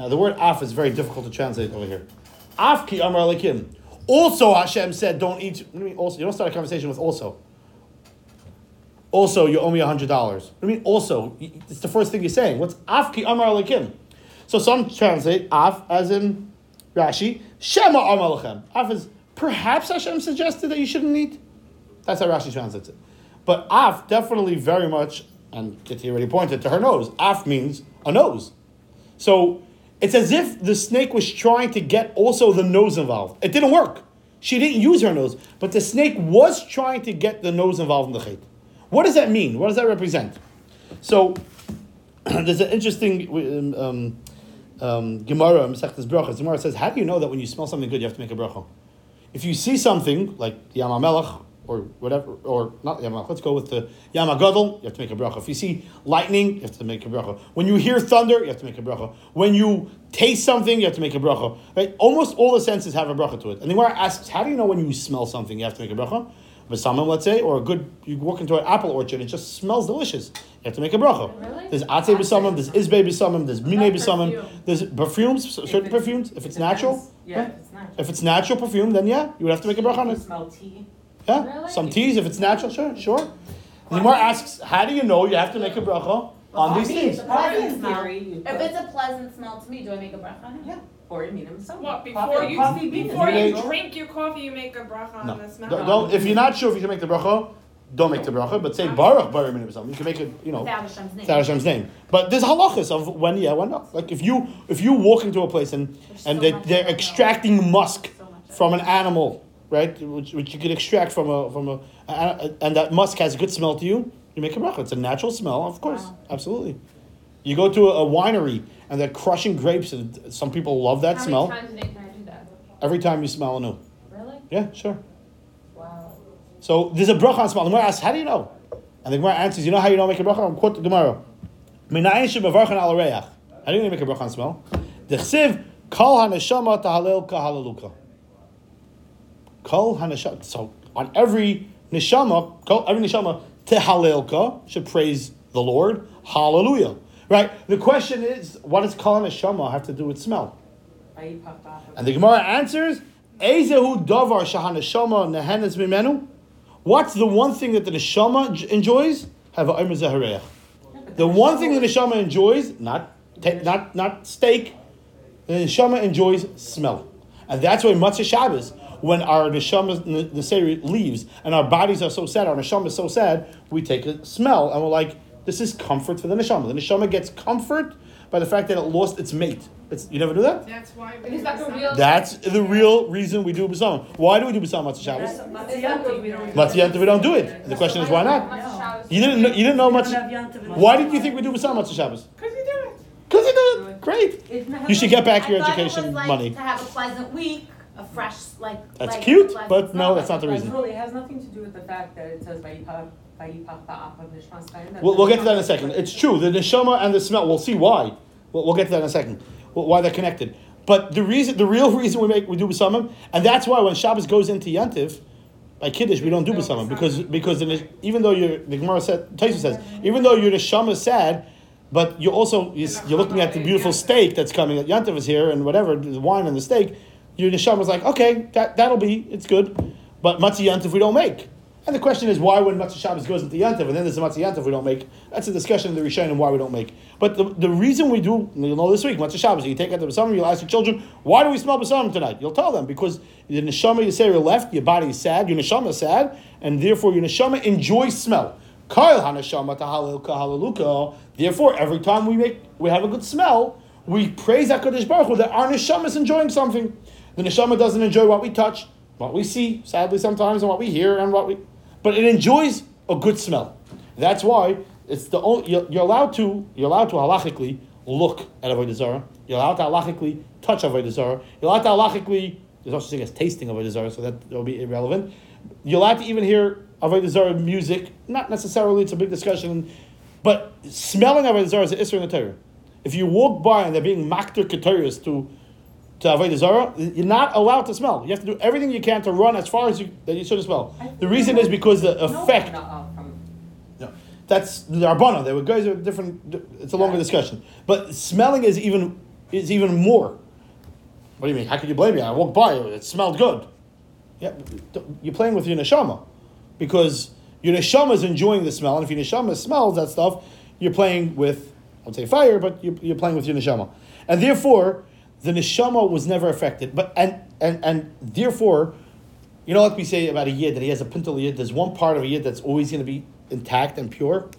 the word "af" is very difficult to translate over here. Afki amar lakim. Also, Hashem said, "Don't eat." Also, you don't start a conversation with also. Also, you owe me hundred dollars. I mean? Also, it's the first thing you're saying. What's afki amar lakim? So some translate af as in Rashi. Shema amar. Af is perhaps Hashem suggested that you shouldn't eat. That's how Rashi translates it. But af definitely very much, and Kitty already pointed to her nose. Af means a nose. So it's as if the snake was trying to get also the nose involved. It didn't work. She didn't use her nose, but the snake was trying to get the nose involved in the chait. What does that mean? What does that represent? So there's an interesting um, um, um, Gemara, Masechtas. Gemara says, how do you know that when you smell something good, you have to make a bracha? If you see something like the Yamamelech or whatever, or not Yom Let's go with the Yom HaGadol, you have to make a bracha. If you see lightning, you have to make a bracha. When you hear thunder, you have to make a bracha. When you taste something, you have to make a bracha. Right? Almost all the senses have a bracha to it. And the Gemara asks, how do you know when you smell something, you have to make a bracha? Besamim, let's say, or a good, you walk into an apple orchard, it just smells delicious. You have to make a bracha. Really? There's Atzei Besamim, there's Izbei Besamim, there's Minei What Besamim, there's perfumes, certain perfumes, if it's natural. Yeah, if it's natural. If it's natural perfume, then yeah, you would have to make a bracha on it. smell tea. Yeah, Really? some teas if it's natural, sure, sure. The Gemara asks, how do you know you have to make a bracha on these things? Coffee in Smell. theory, you If it's a pleasant smell to me, do I make a bracha on it? Yeah, or you mean some. What, Coffee- before you, coffee bean before you natural. drink your coffee, you make a bracha No, on the smell? don't, don't- if you're not sure if you can make the bracha, don't make the bracha, but say Baruch Baruch Minei B'Samim. You can make it, you know, Without Hashem's name. It's out of Hashem's name. But there's halachas of when yeah, when not. Like if you if you walk into a place and There's and so they, much they're don't know. extracting musk So much I from an animal, right? Which, which you could extract from a from a, a- and that musk has a good smell to you. You make a bracha. It's a natural smell, of course, Wow. absolutely. You go to a, a winery and they're crushing grapes, and some people love that How smell. many times a day can I do that? Every time you smell a new, Really? yeah, sure. Wow. So there's a bracha on smell. The Gemara asks, how do you know? And the Gemara answers, you know how you don't make a bracha? I'm quote the Gemara. Minayin shebevarchan al reach. How do you make a bracha on smell? Dechsiv kol haneshama tahalel kahalaluka. Kol haneshama. So on every neshama, every neshama tehalelka should praise the Lord. Hallelujah. Right. The question is, what does kol haneshama have to do with smell? And the Gemara answers, Ezehu davar shahaneshama nehenes mimenu. What's the one thing that the neshama enjoys? Have a zahareach. The one thing the neshama enjoys, not not not steak, the neshama enjoys smell, and that's why Motzei Shabbos, when our neshama neseri leaves and our bodies are so sad, our neshama is so sad, we take a smell and we're like, this is comfort for the neshama. The neshama gets comfort by the fact that it lost its mate. It's, you never do that. That's why we Because do that's the real- That's the real reason we do B'samim. Why do we do B'samim Motzei Shabbos? Motzei Yom we don't do it. The question is why not? You didn't know, you didn't know much. Why did you think we do B'samim Motzei Shabbos? Cause you do it. Because you do it. Great. You should get back your I thought education was like money. To have a pleasant week, a fresh, like. That's like, cute, pleasant but no, that's not the It's reason. really, it has nothing to do with the fact that it says Vayipach, Vayipach Ba'apav Nishmas Chaim, that We'll, we'll get to that in a second. It's true. The neshama and the smell. We'll see why. We'll, we'll get to that in a second. Why they're connected. But the reason, the real reason we make we do b'samim, and that's why when Shabbos goes into Yantiv, by Kiddush we don't do b'samim because because the, even though you're the Gemara said Taisa says even though your neshama is sad, but you also you're, you're looking at the beautiful steak that's coming. At Yantiv is here and whatever the wine and the steak. Your neshama is like okay that that'll be it's good, but motzei Yantiv we don't make. And the question is why when Motzei Shabbos goes into Yantiv and then there's a Motzei Yantiv we don't make. That's a discussion in the Rishonim why we don't make. But the, the reason we do, you'll know this week, Motzei Shabbos, you take out the Basamim, you'll ask your children, why do we smell Basamim tonight? You'll tell them because your Neshama Yisrael left, your body is sad, your Neshama is sad, and therefore your Neshama enjoys smell. Kol HaNeshama Tahalel Kahalaluka. Therefore, every time we make we have a good smell, we praise HaKadosh Baruch Hu that our Neshama is enjoying something. The Neshama doesn't enjoy what we touch, what we see, sadly sometimes, and what we hear, and what we, but it enjoys a good smell. That's why it's the only, you're, you're allowed to you're allowed to halachically look at avodah zarah. You're allowed to halachically touch avodah zarah. You're allowed to halachically there's also such thing as tasting avodah zarah, so that will be irrelevant. You're allowed to even hear avodah zarah music. Not necessarily; it's a big discussion, but smelling avodah zarah is an isra in the Torah. If you walk by and they're being makter keteris to to avodah zarah, you're not allowed to smell. You have to do everything you can to run as far as you that you shouldn't smell. The reason is because the no effect. Uh, from- No, that's the Arbana. They were guys are different. It's a longer discussion, but smelling is even is even more. What do you mean? How could you blame me? I walked by; it smelled good. Yeah, you're playing with your neshama, because your neshama is enjoying the smell, and if your neshama smells that stuff, you're playing with I would say fire, but you're, you're playing with your neshama, and therefore the neshama was never affected. But and and and therefore, you know, like we say about a yid that he has a pintal yid. There's one part of a yid that's always going to be intact and pure.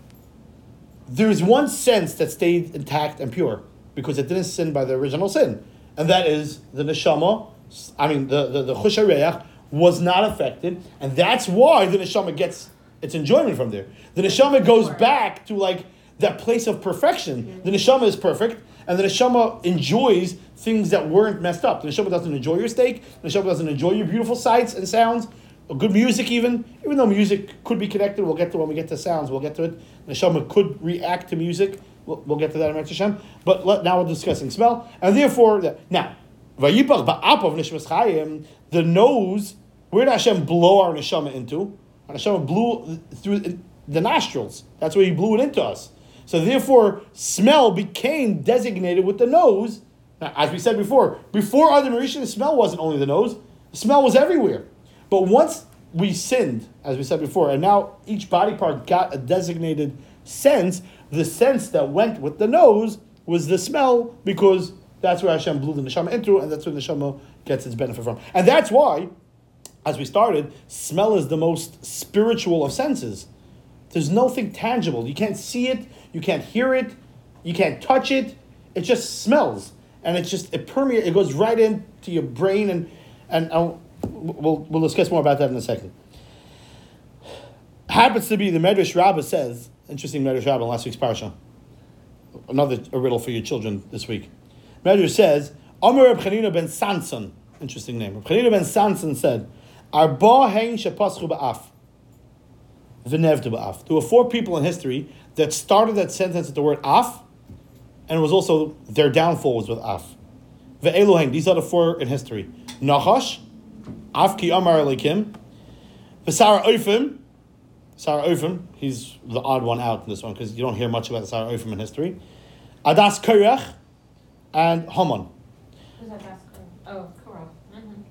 There's one sense that stayed intact and pure because it didn't sin by the original sin, and that is the neshama. I mean, the the the was not affected, and that's why the neshama gets its enjoyment from there. The neshama goes back to like that place of perfection. Mm-hmm. The neshama is perfect, and the neshama enjoys things that weren't messed up. The neshama doesn't enjoy your steak. The neshama doesn't enjoy your beautiful sights and sounds. or good music even, even though music could be connected, we'll get to when we get to sounds, we'll get to it. The neshama could react to music. We'll, we'll get to that in Hashem. But let, now we're discussing smell, and therefore now, the nose. Where did Hashem blow our neshama into? Our neshama blew through the nostrils. That's where He blew it into us. So therefore, smell became designated with the nose. Now, as we said before, before Adam Rishon, the smell wasn't only the nose; the smell was everywhere. But once we sinned, as we said before, and now each body part got a designated sense, the sense that went with the nose was the smell because that's where Hashem blew the neshama into, and that's where the neshama gets its benefit from. And that's why, as we started, smell is the most spiritual of senses. There's nothing tangible. You can't see it, you can't hear it, you can't touch it. It just smells, and it's just it permeates. It goes right into your brain, and and we'll we'll discuss more about that in a second. Happens to be the Medrash Rabbah says interesting Medrash Rabbah last week's parsha. Another a riddle for your children this week. Medrash says Amar Reb Chanina ben Sanson. Interesting name. Reb Chanina ben Sanson said, "Arba ba'af." V'nevdu ba'af. There were four people in history that started that sentence with the word af, and it was also their downfall was with af. Ve'elohein, these are the four in history. Nachash, af ki amar elikim, v'sara oifim, Sar HaOfim, he's the odd one out in this one because you don't hear much about Sar HaOfim in history. Adas Korach and Haman. Who's that last girl? Oh, Korah. Mm-hmm.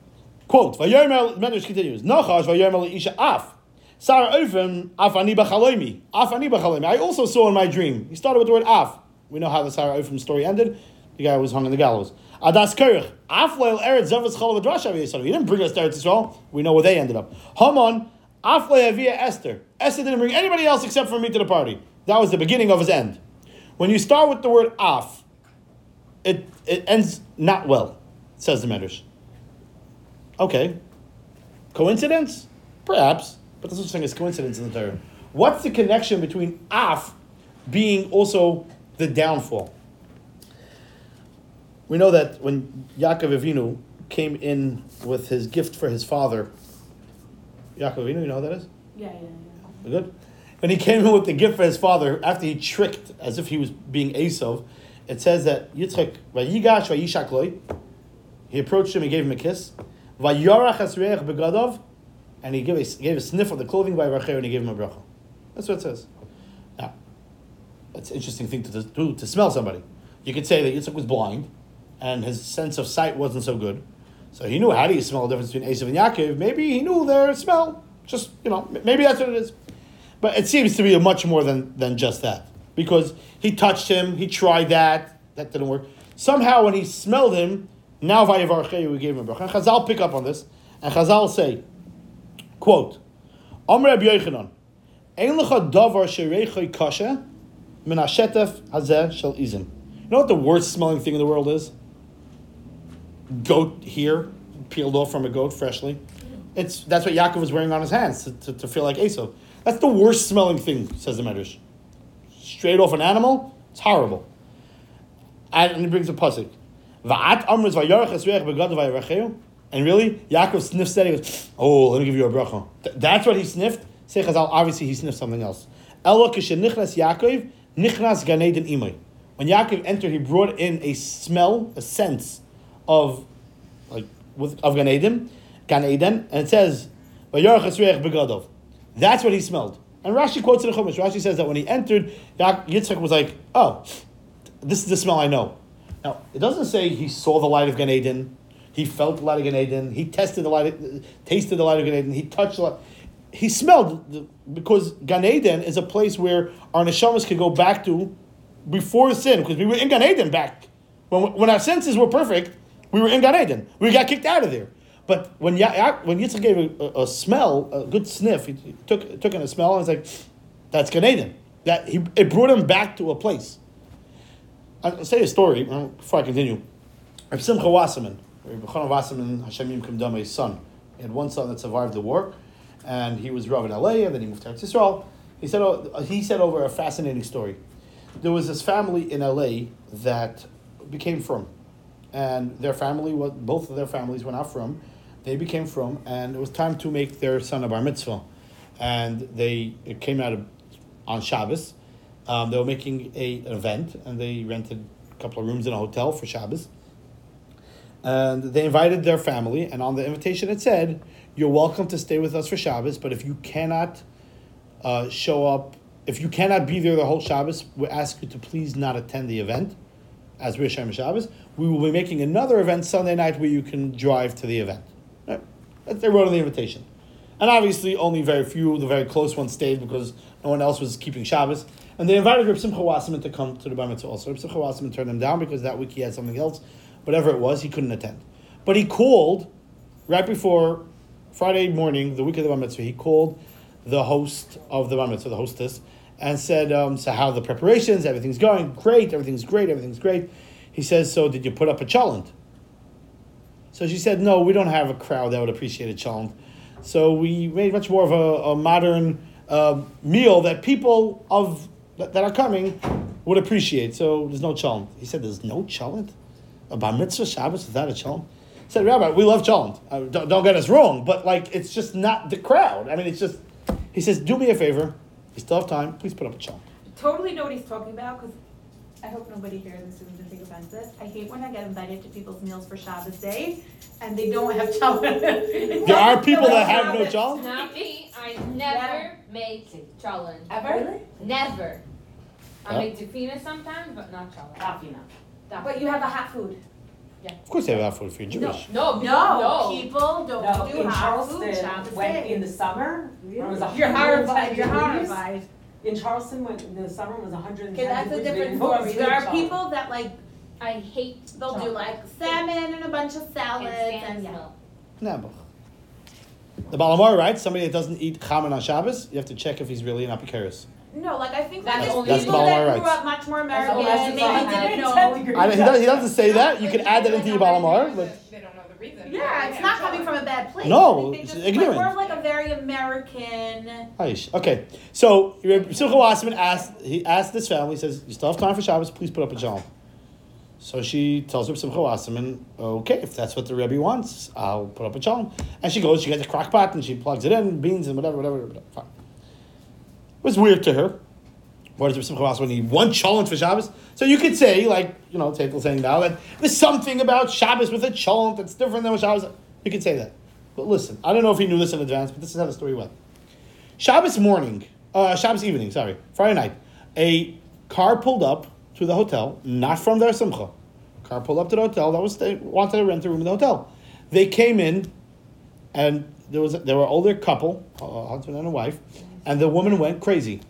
Quote, Vayomer, Medrash continues, Nachash Vayomer Isha Af. Sar HaOfim, Af ani b'chalomi. Af b'chalomi. I also saw in my dream. He started with the word Af. We know how the Sar HaOfim story ended. The guy was hung in the gallows. Adas Korach. Af leil eretz zavas chalav adrashav Yisrael. He didn't bring us to Eretz Yisrael. We know where they ended up. Haman, Af le'avia Esther. Esther didn't bring anybody else except for me to the party. That was the beginning of his end. When you start with the word af, it, it ends not well, says the Medrash. Okay. Coincidence? Perhaps, but there's such thing as coincidence in the Torah. What's the connection between af being also the downfall? We know that when Yaakov Avinu came in with his gift for his father, Yaakov Avinu, you know who that is? Yeah, yeah, yeah. Good? When he came in with the gift for his father, after he tricked, as if he was being Esav, it says that Yitzchak, Vayigash vayishakloi. he approached him, he gave him a kiss. Vayarach Asreach Begadov, and he gave a, gave a sniff of the clothing by Rachel and he gave him a bracha. That's what it says. Now, that's an interesting thing to do, to smell somebody. You could say that Yitzchak was blind, and his sense of sight wasn't so good. So he knew how do you smell the difference between Esav and Yaakov. Maybe he knew their smell. Just, you know, maybe that's what it is. But it seems to be much more than, than just that. Because he touched him, he tried that, that didn't work. Somehow when he smelled him, now Vayavarcheyu, we gave him a bracha. And Chazal pick up on this, and Chazal say, quote, Amr Rabbi Yochanan, Ein lecha davar shereichoi kasha, min hashetef hazeh shel izin. You know what the worst smelling thing in the world is? Goat here, peeled off from a goat freshly. It's that's what Yaakov was wearing on his hands to, to, to feel like Esau. That's the worst smelling thing, says the Medrash. Straight off an animal, it's horrible. And, he brings a pasuk. Va'at amrus vayarach esreich begad vayaracheu. And really, Yaakov sniffs that. He goes, "Oh, let me give you a bracha." Th- that's what he sniffed. Say Chazal. Obviously, he sniffed something else. Elo nichnas Yaakov nichnas ganeden imay. When Yaakov entered, he brought in a smell, a sense of like with of Gan Eden, Gan Eden, and it says begadov. That's what he smelled. And Rashi quotes in the Chumash. Rashi says that when he entered, Yitzchak was like, "Oh, this is the smell I know." Now it doesn't say he saw the light of Gan Eden, he felt the light of Gan Eden, he tested the light, tasted the light of Gan Eden, he touched the light. He smelled the, because Gan Eden is a place where our neshamas could go back to before sin, because we were in Gan Eden back when when our senses were perfect. We were in Gan Eden. We got kicked out of there. But when ya- when Yitzchak gave a, a, smell, a good sniff, he, took took in a smell and was like, "That's Gan Eden." That he it brought him back to a place. I'll say a story uh, before I continue. Reb Simcha Wasserman, He had one son that survived the war, and he was Rav in L.A. and then he moved to Israel. He said oh, he said over a fascinating story. There was this family in L.A. that became from, and their family both of their families were not from, they became from, and it was time to make their son a bar mitzvah, and they it came out of, on Shabbos. Um, they were making a, an event, and they rented a couple of rooms in a hotel for Shabbos. And they invited their family, and on the invitation it said, "You're welcome to stay with us for Shabbos, but if you cannot uh, show up, if you cannot be there the whole Shabbos, we ask you to please not attend the event." As we're Shem Shabbos, we will be making another event Sunday night where you can drive to the event. Right? They wrote on the invitation. And obviously, only very few, the very close ones, stayed because no one else was keeping Shabbos. And they invited Reb Simcha Wasserman to come to the Bar Mitzvah also. Reb Simcha Wasserman turned him down because that week he had something else. Whatever it was, he couldn't attend. But he called right before Friday morning, the week of the Bar Mitzvah, he called the host of the Bar Mitzvah, the hostess, and said, um, so how the preparations, everything's going, great, everything's great, everything's great. He says, so did you put up a chalent? So she said, no, we don't have a crowd that would appreciate a chalent. So we made much more of a, a modern uh, meal that people of that, that are coming would appreciate. So there's no chalent. He said, there's no chalent? A bar mitzvah Shabbos without a chalent? He said, Rabbi, we love chalent. Uh, don't, don't get us wrong, but like it's just not the crowd. I mean, it's just, he says, do me a favor. You still have time. Please put up a chalent. Totally know what he's talking about, because I hope nobody here this is gonna take offense to this. I hate when I get invited to people's meals for Shabbos day, and they don't have challah. There are people that have no chalent? Not me, I never make cholent. Ever? Never. I Yeah. make tefina sometimes, but not cholent. Tafina. But you have a hot food. Yeah. Of course they have hot food if you're No, Jewish. no, No, no. people don't No, do in hot food Charleston, when in the summer, when it was a You're hundred horrified, you're degrees. horrified. In Charleston, when in the summer was hundred and Okay, that's a degrees. we different didn't story. There are challah. people that like, I hate they'll do cholent. like salmon and a bunch of salads Can't and the yeah. Nebuch. The Baal HaMaor writes somebody that doesn't eat chamin on Shabbos, you have to check if he's really an apikaris. No, like I think That's like only- it's people That's that grew rights. up much more American, all that's maybe fine. didn't 110 know. degrees. I, he, does, he doesn't say that. You can add that into your Baal HaMaor, but They don't know the reason. Yeah, it's not coming from a bad place. No, I think they it's just, ignorant. Like, more of like a very American. Aish. Okay, so Reb Simcha Wasserman asked. He asked this family. He says, "You still have time for Shabbos? Please put up a jalm." So she tells Reb Simcha Wasserman, "Okay, if that's what the Rebbe wants, I'll put up a jalm." And she goes. She gets a crock pot and she plugs it in, beans and whatever, whatever. whatever. Fine. Was weird to her. Why does Reb Simcha need one cholent for Shabbos? So you could say, like you know, Teitel saying now that there's something about Shabbos with a cholent that's different than what Shabbos. You could say that. But listen, I don't know if he knew this in advance, but this is how the story went. Shabbos morning, uh, Shabbos evening, sorry, Friday night, a car pulled up to the hotel, not from their simcha. Car pulled up to the hotel that was they wanted to rent a room in the hotel. They came in, and there was a, there were an older couple, a husband and a wife, and the woman went crazy.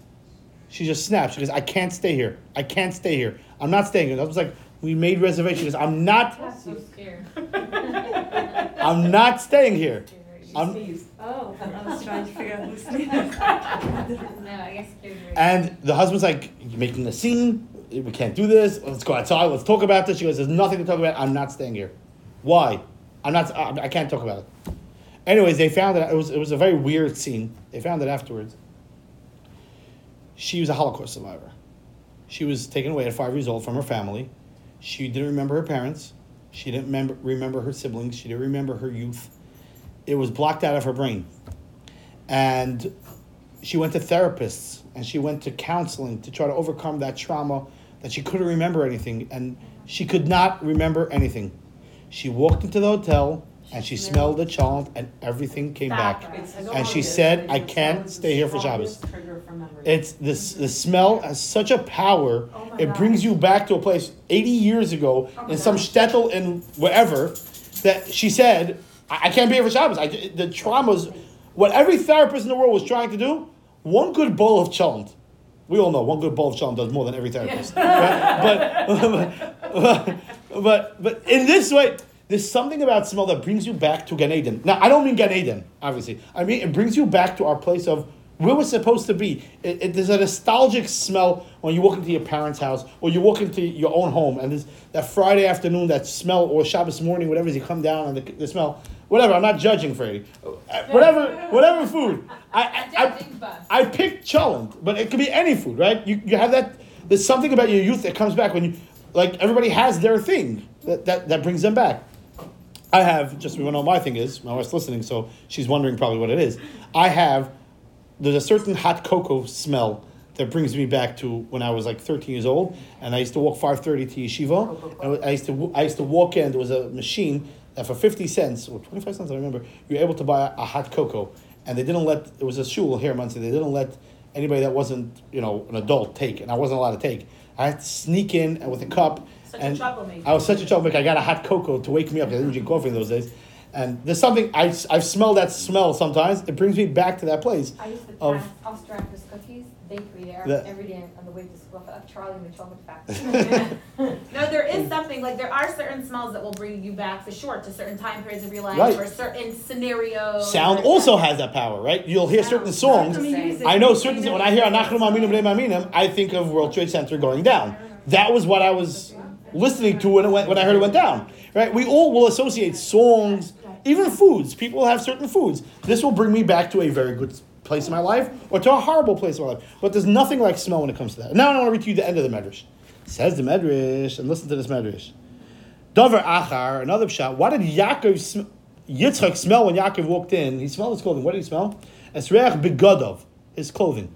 She just snapped. She goes, "I can't stay here. I can't stay here. I'm not staying here." I was like, "We made reservations." She goes, "I'm not. I'm so scared. I'm not staying here." She I'm- sneezed. Oh, I was trying to figure out who's sneezing. No, I get scared very And the husband's like, You're making a scene. We can't do this. Let's go outside. Let's talk about this. She goes, There's nothing to talk about. I'm not staying here. Why? I'm not, I I can't talk about it. Anyways, they found that it was, it was a very weird scene. They found it afterwards. She was a Holocaust survivor. She was taken away at five years old from her family. She didn't remember her parents. She didn't remember, remember her siblings. She didn't remember her youth. It was blocked out of her brain. And she went to therapists and she went to counseling to try to overcome that trauma that she couldn't remember anything and she could not remember anything. She walked into the hotel and she smelled the cholent and everything came back. And she said, "I can't stay here for Shabbos." strongest trigger for memory. It's this the smell has such a power. Oh it brings you back to a place 80 years ago Oh in some shtetl in wherever that she said, I, I can't be here for Shabbos. I, the traumas, what every therapist in the world was trying to do, one good bowl of cholent. We all know one good bowl of cholent does more than every therapist. right? but, but, but, but in this way, there's something about smell that brings you back to Gan Eden. Now, I don't mean Gan Eden, obviously. I mean, it brings you back to our place of where we're supposed to be. It, it, there's a nostalgic smell when you walk into your parents' house or you walk into your own home, and there's that Friday afternoon, that smell, or Shabbos morning, whatever, as you come down and the, the smell. Whatever, I'm not judging Freddie. Uh, Whatever, whatever food. I, I, I, I picked cholent, but it could be any food, right? You, you have that. There's something about your youth that comes back when you, like everybody has their thing that, that, that brings them back. I have just we don't know my thing is. My wife's listening, so she's wondering probably what it is. I have there's a certain hot cocoa smell that brings me back to when I was like 13 years old, and I used to walk 5:30 to yeshiva. Oh, and I used to I used to walk in. There was a machine that for 50 cents or 25 cents, I remember, you were able to buy a, a hot cocoa, and they didn't let it was a shul here in Monsey. They didn't let anybody that wasn't you know an adult take, and I wasn't allowed to take. I had to sneak in uh, with a cup. Such and a troublemaker. I was such a troublemaker. I got a hot cocoa to wake me up. I didn't drink coffee in those days. And there's something I I've smelled that smell sometimes. It brings me back to that place. I used to Of- pass Ostraco's cookies, bakery there, The- every day on the way to school. Uh, Charlie and the Chocolate Factory. No, there is something, like, there are certain smells that will bring you back for sure to certain time periods of your life Right. or certain scenarios. Sound also has that power, right? You'll hear certain songs. Not the same. I know certain when I hear Anachnu Maminim Bnei Maminim, I think of World Trade Center going down. That was what I was listening to when it went when I heard it went down. Right? We all will associate songs, even foods. People have certain foods. This will bring me back to a very good place in my life or to a horrible place in my life. But there's nothing like smell when it comes to that. Now I want to read to you the end of the Medrash. Says the Medrash, and listen to this Medrash. Dover Achar, another shot. What did Yaakov sm- Yitzchak smell when Yaakov walked in? He smelled his clothing. What did he smell? Esreach begodov, his clothing.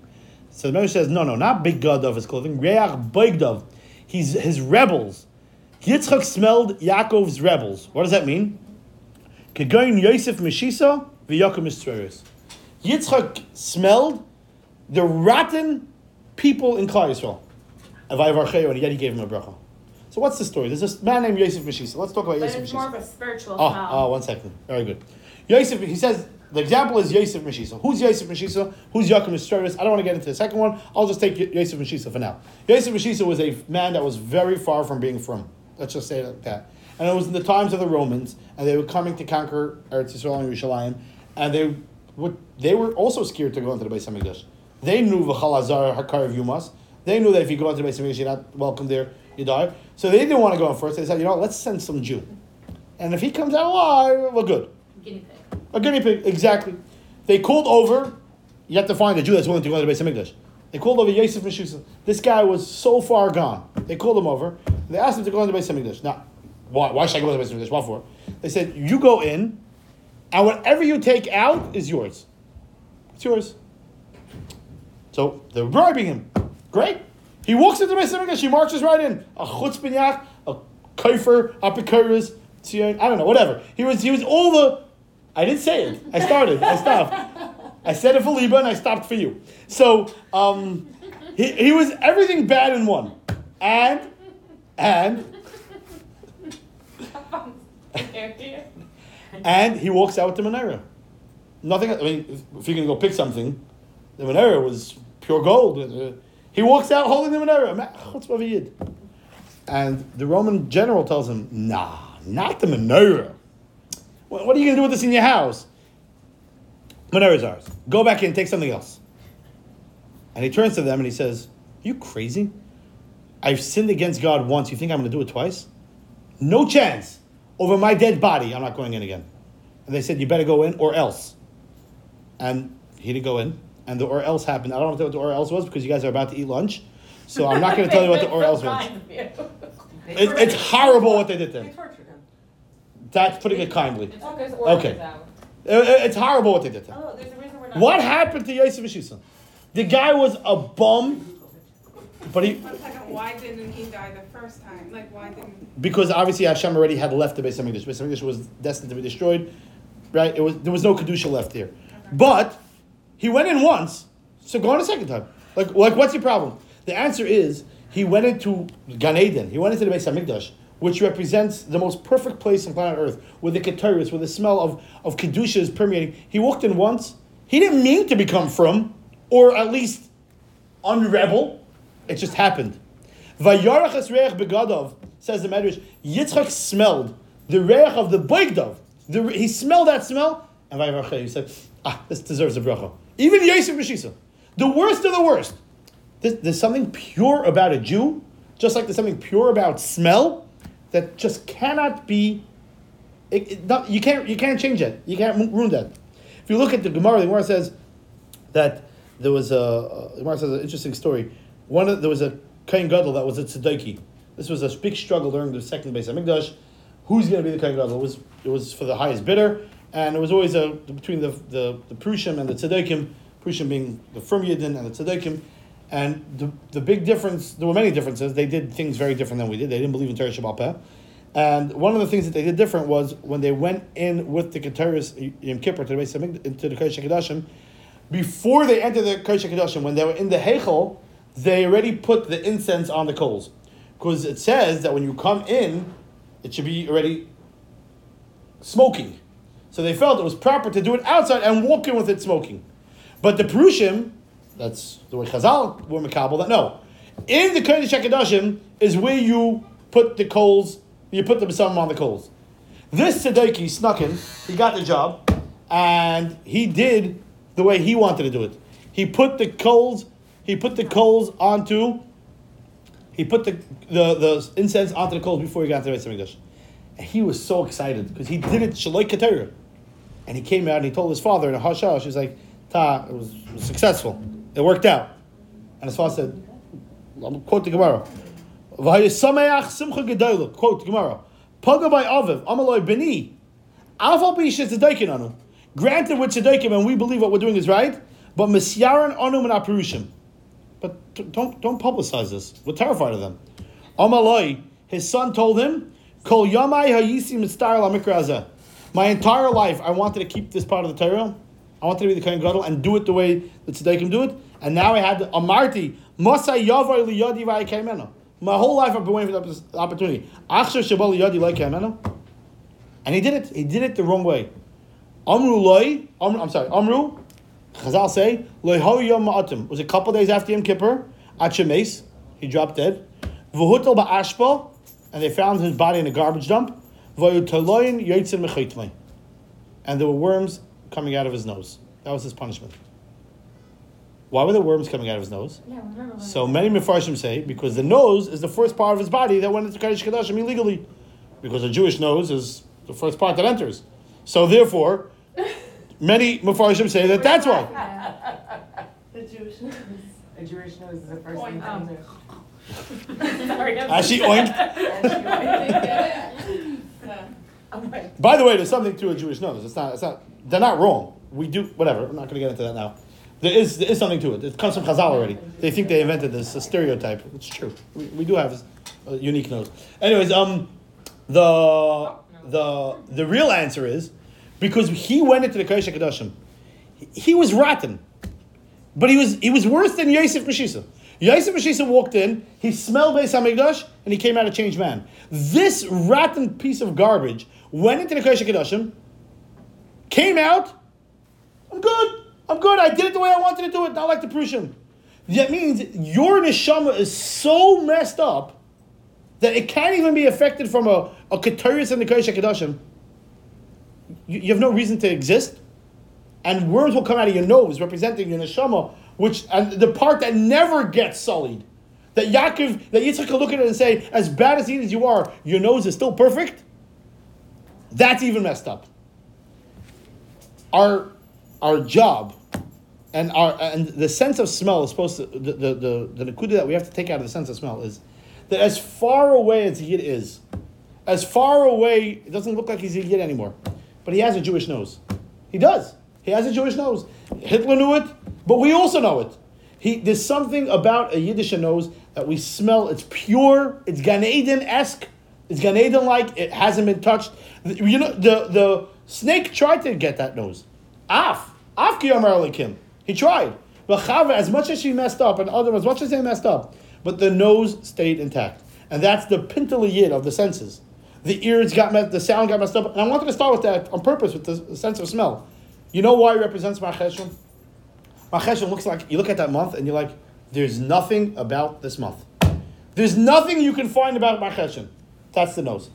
So the Medrash says, no, no, not begodov, his clothing. Reach beigdov, he's his rebels. Yitzchak smelled Yaakov's rebels. What does that mean? Kegoin Yosef Meshisa v'Yaakov Mistreris. Yitzchak smelled the rotten people in Klal Yisrael. And yet he gave him a bracha. So what's the story? There's this man named Yosef Meshisa. Let's talk about But Yosef it's more of a spiritual Oh, smell. oh, one second. Very good. Yosef, he says, the example is Yosef Meshisa. Who's Yosef Meshisa? Who's Yaakov Mistreris? I don't want to get into the second one. I'll just take Yosef Meshisa for now. Yosef Meshisa was a man that was very far from being from. Let's just say it like that. And it was in the times of the Romans, and they were coming to conquer Eretz Yisrael and Yerushalayim, and they would, they were also scared to go into the Beis Hamikdash. They knew v'chalazar hakar of Yumas. They knew that if you go into the Beis Hamikdash, you're not welcome there. You die. So they didn't want to go in first. They said, you know, let's send some Jew, and if he comes out alive, we're good. Guinea pig. A guinea pig, exactly. They called over. You have to find a Jew that's willing to go to the Beis Hamikdash. They called over Yosef Meshisa. This guy was so far gone. They called him over. They asked him to go into the Beis Hamikdash. Now, why, why should I go to the Beis Hamikdash? What for? They said, you go in, and whatever you take out is yours. It's yours. So they're bribing him. Great. He walks into the Beis Hamikdash. He marches right in. A chutzpah a kaifer, tzion, I don't know, whatever. He was he was all the. I didn't say it. I started. I stopped. I said it for Liba and I stopped for you. So um, he, he was everything bad in one, and and and he walks out with the menorah. Nothing. I mean, if, you're gonna go pick something, the menorah was pure gold. He walks out holding the menorah. And the Roman general tells him, "Nah, not the menorah. What, what are you gonna do with this in your house? Menorah's ours. Go back in, take something else." And he turns to them and he says, Are "You crazy? I've sinned against God once. You think I'm gonna do it twice? No chance. Over my dead body, I'm not going in again." And they said, "You better go in, or else." And he didn't go in. And the or else happened. I don't know what the or else was because you guys are about to eat lunch. So I'm not going to tell you what the or else was. It, it's horrible what they did to him. Tortured him. That's putting it kindly. It's okay. It's Okay. It- it- it's horrible what they did to him. Oh, there's a reason we're not. What happened to Yosef Meshisa? The guy was a bum, but he One second, why didn't he die the first time? Like, why didn't? because obviously Hashem already had left the Beis Hamikdash. Beis Hamikdash was destined to be destroyed, right? It was there was no kedusha left here, but he went in once, so go on a second time. Like, like what's your problem? The answer is he went into Gan Eden. He went into the Beis Hamikdash, which represents the most perfect place on planet Earth, with the keteris, with the smell of of kedusha is permeating. He walked in once. He didn't mean to become from, or at least unrebel. It just happened. Vayarach es reich begadov, says the Medrash, Yitzchak smelled the reich of the boigdov. The, he smelled that smell, and Vayarach, he said, ah, this deserves a bracha. Even Yosef Meshisa, the worst of the worst. There's something pure about a Jew, just like there's something pure about smell, that just cannot be, it, it- not, you, can't, you can't change it. You can't ruin that. If you look at the Gemara, the Gemara says that there was a, uh, the Gemara says an interesting story. One of, there was a Kohen Gadol that was a tzedeki. This was a big struggle during the second Beis HaMikdash. who's going to be the Kohen Gadol. It was it was for the highest bidder, and it was always a between the the, the Prushim and the Tzaddikim. Prushim being the Frum Yidden and the Tzaddikim. And the, the big difference, there were many differences. They did things very different than we did. They didn't believe in Torah Sheb'al Peh. And one of the things that they did different was when they went in with the Keteris Yom Kippur to the Beis into the Kodesh HaKadoshim, before they entered the Kodesh HaKadoshim, when they were in the Heichel, they already put the incense on the coals. Because it says that when you come in, it should be already smoking. So they felt it was proper to do it outside and walk in with it smoking. But the Perushim, that's the way Chazal were Makabal, that no. In the Kodesh HaKadoshim is where you put the coals, you put the Besamim on the coals. This Tzadiki snuck in, he got the job, and he did the way he wanted to do it. He put the coals, he put the coals onto, he put the, the, the incense onto the coals before he got to the Beis. And he was so excited because he did it Shaloi Keter. And he came out and he told his father in a hush hush, he's like, Ta, it was, it was successful. It worked out. And his father said, I'll quote the Gemara. Vayisameach simcha gedolah. Quote the Gemara. By Aviv, Amaloi Beni. Alpha Bisha Tzedaikin Anu. Granted, with Tzedaikim, and we believe what we're doing is right, but Misyaran Anu and Aperushim. But don't, don't publicize this. We're terrified of them. Amaloi, his son told him, Kol Yamai Hayisi La My entire life, I wanted to keep this part of the Torah. I wanted to be the Kohen Gadol and do it the way the Tzedaikim do it. And now I had the Amarti, Liyadi. My whole life I've been waiting for this opportunity. Liyadi. And he did it. He did it the wrong way. Amru Amru, I'm sorry, Amru, Chazal say, loy ho yom. It was a couple days after Yom Kippur, at Shemes, he dropped dead. V'hutel ba'ashpa, and they found his body in a garbage dump. And there were worms coming out of his nose. That was his punishment. Why were the worms coming out of his nose? Yeah, remember So many Mefarshim say because the nose is the first part of his body that went into Kodesh Kadashim illegally. Because a Jewish nose is the first part that enters. So therefore, many Mefarshim say that that's why. The Jewish. Nose. A Jewish nose is the first Point. that comes Sorry, I'm As she oinked. By the way, there's something to a Jewish nose. It's not. It's not. They're not wrong. We do whatever. I'm not going to get into that now. There is there is something to it. It comes from Chazal already. They think they invented this stereotype. It's true. We, we do have a unique nose. Anyways, um, the the the real answer is because he went into the Kodesh Hakadoshim. He was rotten, but he was he was worse than Yosef Meshisa. Yosef Meshisa walked in, he smelled Beis Hamikdash, and he came out a changed man. This rotten piece of garbage went into the Kodesh Hakadoshim, came out. I'm good. I'm good. I did it the way I wanted to do it, not like the Prussian. That means your neshama is so messed up that it can't even be affected from a, a Keteris and the Kodesh HaKadoshim. You, you have no reason to exist. And worms will come out of your nose representing your neshama, which and the part that never gets sullied. That Yaakov, that Yitzchak look at it and say, as bad as as you are, your nose is still perfect. That's even messed up. Our our job and our and the sense of smell is supposed to the the the, the nakuda that we have to take out of the sense of smell is that as far away as Yid is, as far away it doesn't look like he's a Yid anymore, but he has a Jewish nose. He does. He has a Jewish nose. Hitler knew it, but we also know it. He, there's something about a Yiddish nose that we smell. It's pure. It's Gan Eden esque. It's Gan Eden like. It hasn't been touched. You know the the snake tried to get that nose. Af Af Kiyamar Kim. He tried. But Chava, as much as she messed up, and other as much as they messed up, but the nose stayed intact, and that's the pintal yid of the senses. The ears got messed, the sound got messed up, and I wanted to start with that on purpose with the sense of smell. You know why it represents Marcheshvan? Marcheshvan looks like you look at that month and you're like, there's nothing about this month. There's nothing you can find about Marcheshvan. That's the nose.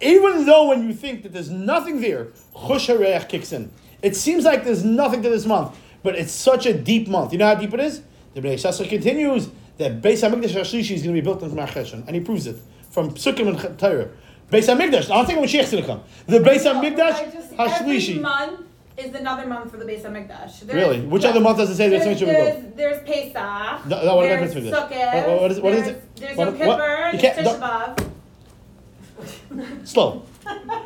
Even though when you think that there's nothing there, Chush Hareach kicks in. It seems like there's nothing to this month, but it's such a deep month. You know how deep it is? The Bnei Yissaschar continues that Beis Hamikdash Hashlishi is going to be built in Marcheshvan, and he proves it from Sukkim and Torah. Beis Hamikdash. I'm thinking when Mashiach's going to come. The Beis I Hamikdash Hashlishi. month is another month for the Beis Hamikdash. There's- Really? Which yeah. other month does it say there's There's, should be there's, there's Pesach. No, no, what there's? Sukkot. What- what is- what is there's, it? There's Yom Kippur. There's can't- Tisha B'Av. Slow.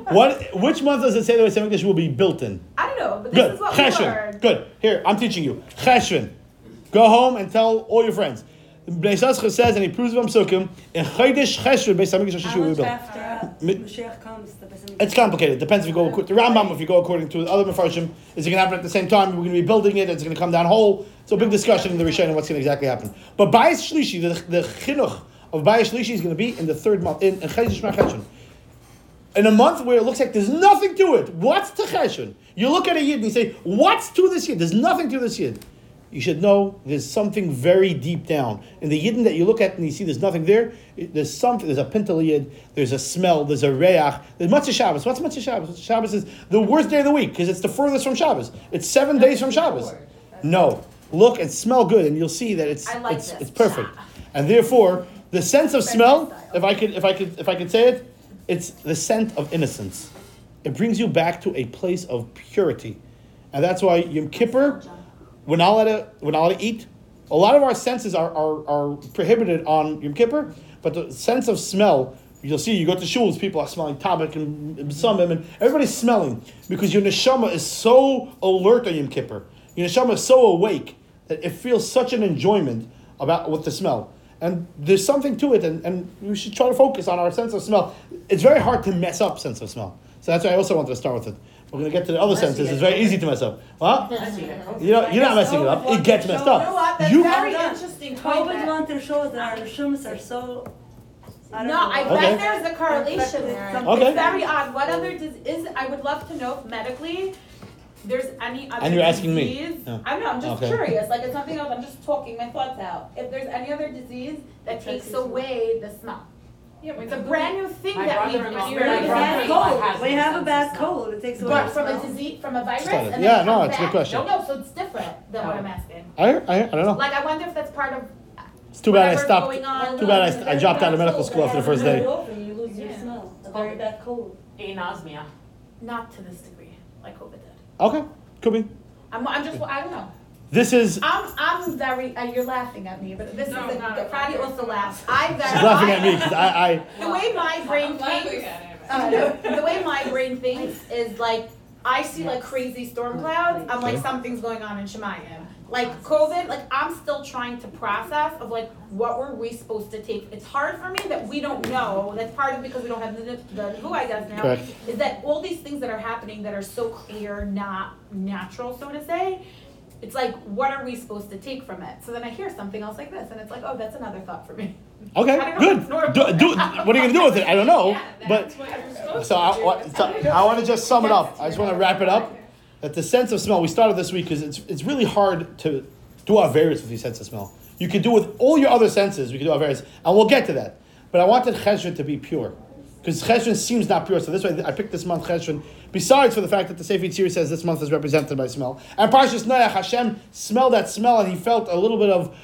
What? Which month does it say the Beis Hamikdash will be built in? I don't know, but this Good. is what we Cheshvan. learned. Good. Here, I'm teaching you. Cheshvan. Go home and tell all your friends. Bnei Yissaschar says, and he proves it from Sukkim, in Chodesh Cheshvan, Beis Hamikdash How will be built. after Mashiach comes, the Beis It's complicated. Depends if you go according to Rambam, if you go according to other Mefarshim. Is it going to happen at the same time? We're going to be building it. It's going to come down whole. It's a big discussion in the Rishon on what's going to exactly happen. But Bayis Shlishi, the, the chinuch of Bayis Shlishi is going to be in the third month, in, in Marcheshvan. In a month where it looks like there's nothing to it. What's to Cheshvan? You look at a Yid and you say, what's to this Yid? There's nothing to this Yid. You should know there's something very deep down. In the Yidden that you look at and you see there's nothing there, there's something, there's a pintel Yid, there's a smell, there's a reach, there's Motzei Shabbos. What's Motzei Shabbos? Shabbos is the worst day of the week because it's the furthest from Shabbos. It's seven days from Shabbos. No. Look and smell good and you'll see that it's, like it's, it's perfect. And therefore, the sense of smell, if I could, if I could, if I could say it, it's the scent of innocence. It brings you back to a place of purity, and that's why Yom Kippur, we're not allowed to, we're not allowed to eat. A lot of our senses are, are, are prohibited on Yom Kippur, but the sense of smell, you'll see, you go to shuls, people are smelling tabak and samim, and everybody's smelling because your neshama is so alert on Yom Kippur. Your neshama is so awake that it feels such an enjoyment about with the smell. And there's something to it, and, and we should try to focus on our sense of smell. It's very hard to mess up sense of smell. So that's why I also wanted to start with it. We're going to get to the other Unless senses. It's very easy to mess up. What? Unless you get COVID. You know, you're not messing it up. It gets messed You know up. what? That's You, very interesting point. COVID that- want to show that our neshumas are so. I No, know. I Okay. bet there's a correlation there. Something- It's very odd. What other dis- is, I would love to know if medically, there's any other And you're asking me. disease. Yeah. I know, I'm just Okay. curious, like it's something else, I'm just talking my thoughts out. If there's any other disease that takes away the smell. Yeah, but It's a brand new thing My that we've brother-in-law- We my have a bad brother-in-law cold. has We have a bad cold. It takes away. But from a disease, from a virus, Start it. and Yeah, then it no, comes it's a good back. question. No, no, so it's different than what I'm oh. asking. I, I, I don't know. Like, I wonder if that's part of It's too bad I whatever's stopped. going on. Too bad I, st- I dropped out of medical school after the first day. You lose your smell. A very bad cold. Anosmia. Not to this degree, like COVID did. Okay, could be. I'm, I'm just, I don't know. This is. I'm, I'm very, uh, you're laughing at me, but this No, is, not a, at Friday all. also laughs. I very. She's laughing at me because I, I. The way my brain I'm laughing thinks, at him. uh, the way my brain thinks is like, I see like crazy storm clouds, I'm like, something's going on in Shemayim. Like COVID, like I'm still trying to process of like, what were we supposed to take? It's hard for me that we don't know, that's part of because we don't have the, the, who I guess now. Correct. Is that all these things that are happening that are so clear, not natural, so to say, it's like, what are we supposed to take from it? So then I hear something else like this, and it's like, oh, that's another thought for me. Okay, don't know if good. Do, do, what are you gonna do with it? I don't know. Yeah, But so I, what, so I want to just sum it up. I just want to wrap it up. That the sense of smell we started this week because it's it's really hard to do aveiros with your sense of smell. You can do with all your other senses. We can do aveiros, and we'll get to that. But I wanted cheshvan to be pure because cheshvan seems not pure. So this way, I picked this month cheshvan. Besides for the fact that the Sefer Yetzirah says this month is represented by smell, and Parshas Noach Hashem smelled that smell and he felt a little bit of,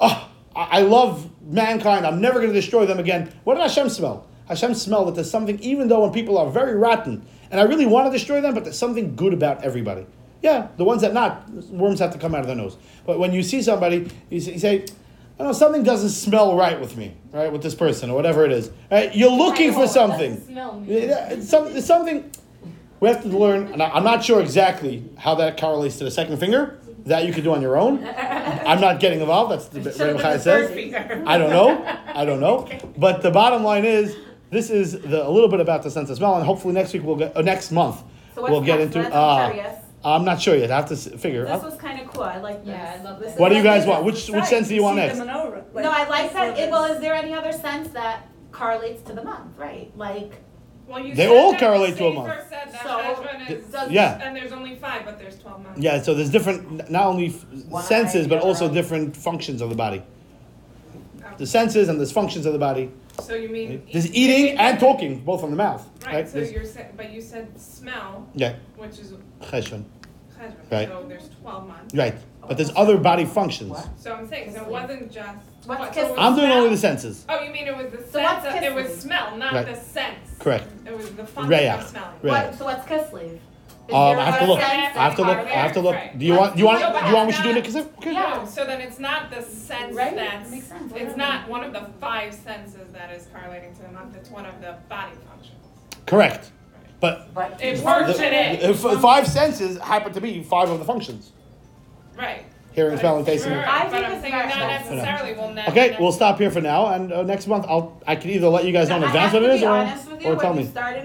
oh, I love mankind. I'm never going to destroy them again. What did Hashem smell? Hashem smelled that there's something, even though when people are very rotten, and I really want to destroy them, but there's something good about everybody. Yeah, the ones that not, worms have to come out of their nose. But when you see somebody, you say, you say I don't know, something doesn't smell right with me, right, with this person or whatever it is. Right? You're looking for oh, it something. smell me. It's, some, it's something we have to learn, and I, I'm not sure exactly how that correlates to the second finger. That you could do on your own. I'm not getting involved. That's the Should've Rebbe says. finger. I don't know. I don't know. But the bottom line is, this is the, a little bit about the sense well, and hopefully next week we'll get, uh, next month So what's we'll get into. That's I'm Uh. I'm not sure yet. I have to s- figure. This was kind of cool. I like this. Yeah, I love This this. is What do you guys want? Which which sense do you want See next? the No, I like that. It, well, is there any other sense that correlates to the month, right? Like, Well, you They said all that correlate to a month. said that So, is- Yeah. And there's only five, but there's twelve months. Yeah, so there's different, not only f- One senses, but also different functions of the body. The senses and there's functions of the body. So you mean. There's eating and talking, both from the mouth, Right, right? so There's- you're saying, but you said smell, Yeah, which is cheshvan, Cheshvan, Right. so there's twelve months. right. But there's other body functions. What? So I'm saying, so it wasn't just. What's what, so it was I'm doing only the senses. Oh, you mean it was the So what's sense, of- it was kissing? smell, not Right. the sense. Correct. It was the function Reach. of smelling. Right. what? So what's Kislev? Is Um, there I have to look. I have to look. I have to look. Do you want? Do you want? No, Do you want me it's to do it? not- Because okay. No, so then it's not the sense Right? that's, Makes sense, it's not one of the five senses that is correlating to the month, it's one of the body functions. Correct. But But. It the, works today. if five senses happen to be five of the functions: Right. hearing, smelling, tasting. Sure, I but think I'm it's thinking very not sensitive. necessarily will never. Okay, we'll stop here for now, and uh, next month I'll I can either let you guys know in I advance have what to it is, be or honest with you, or tell when me. you started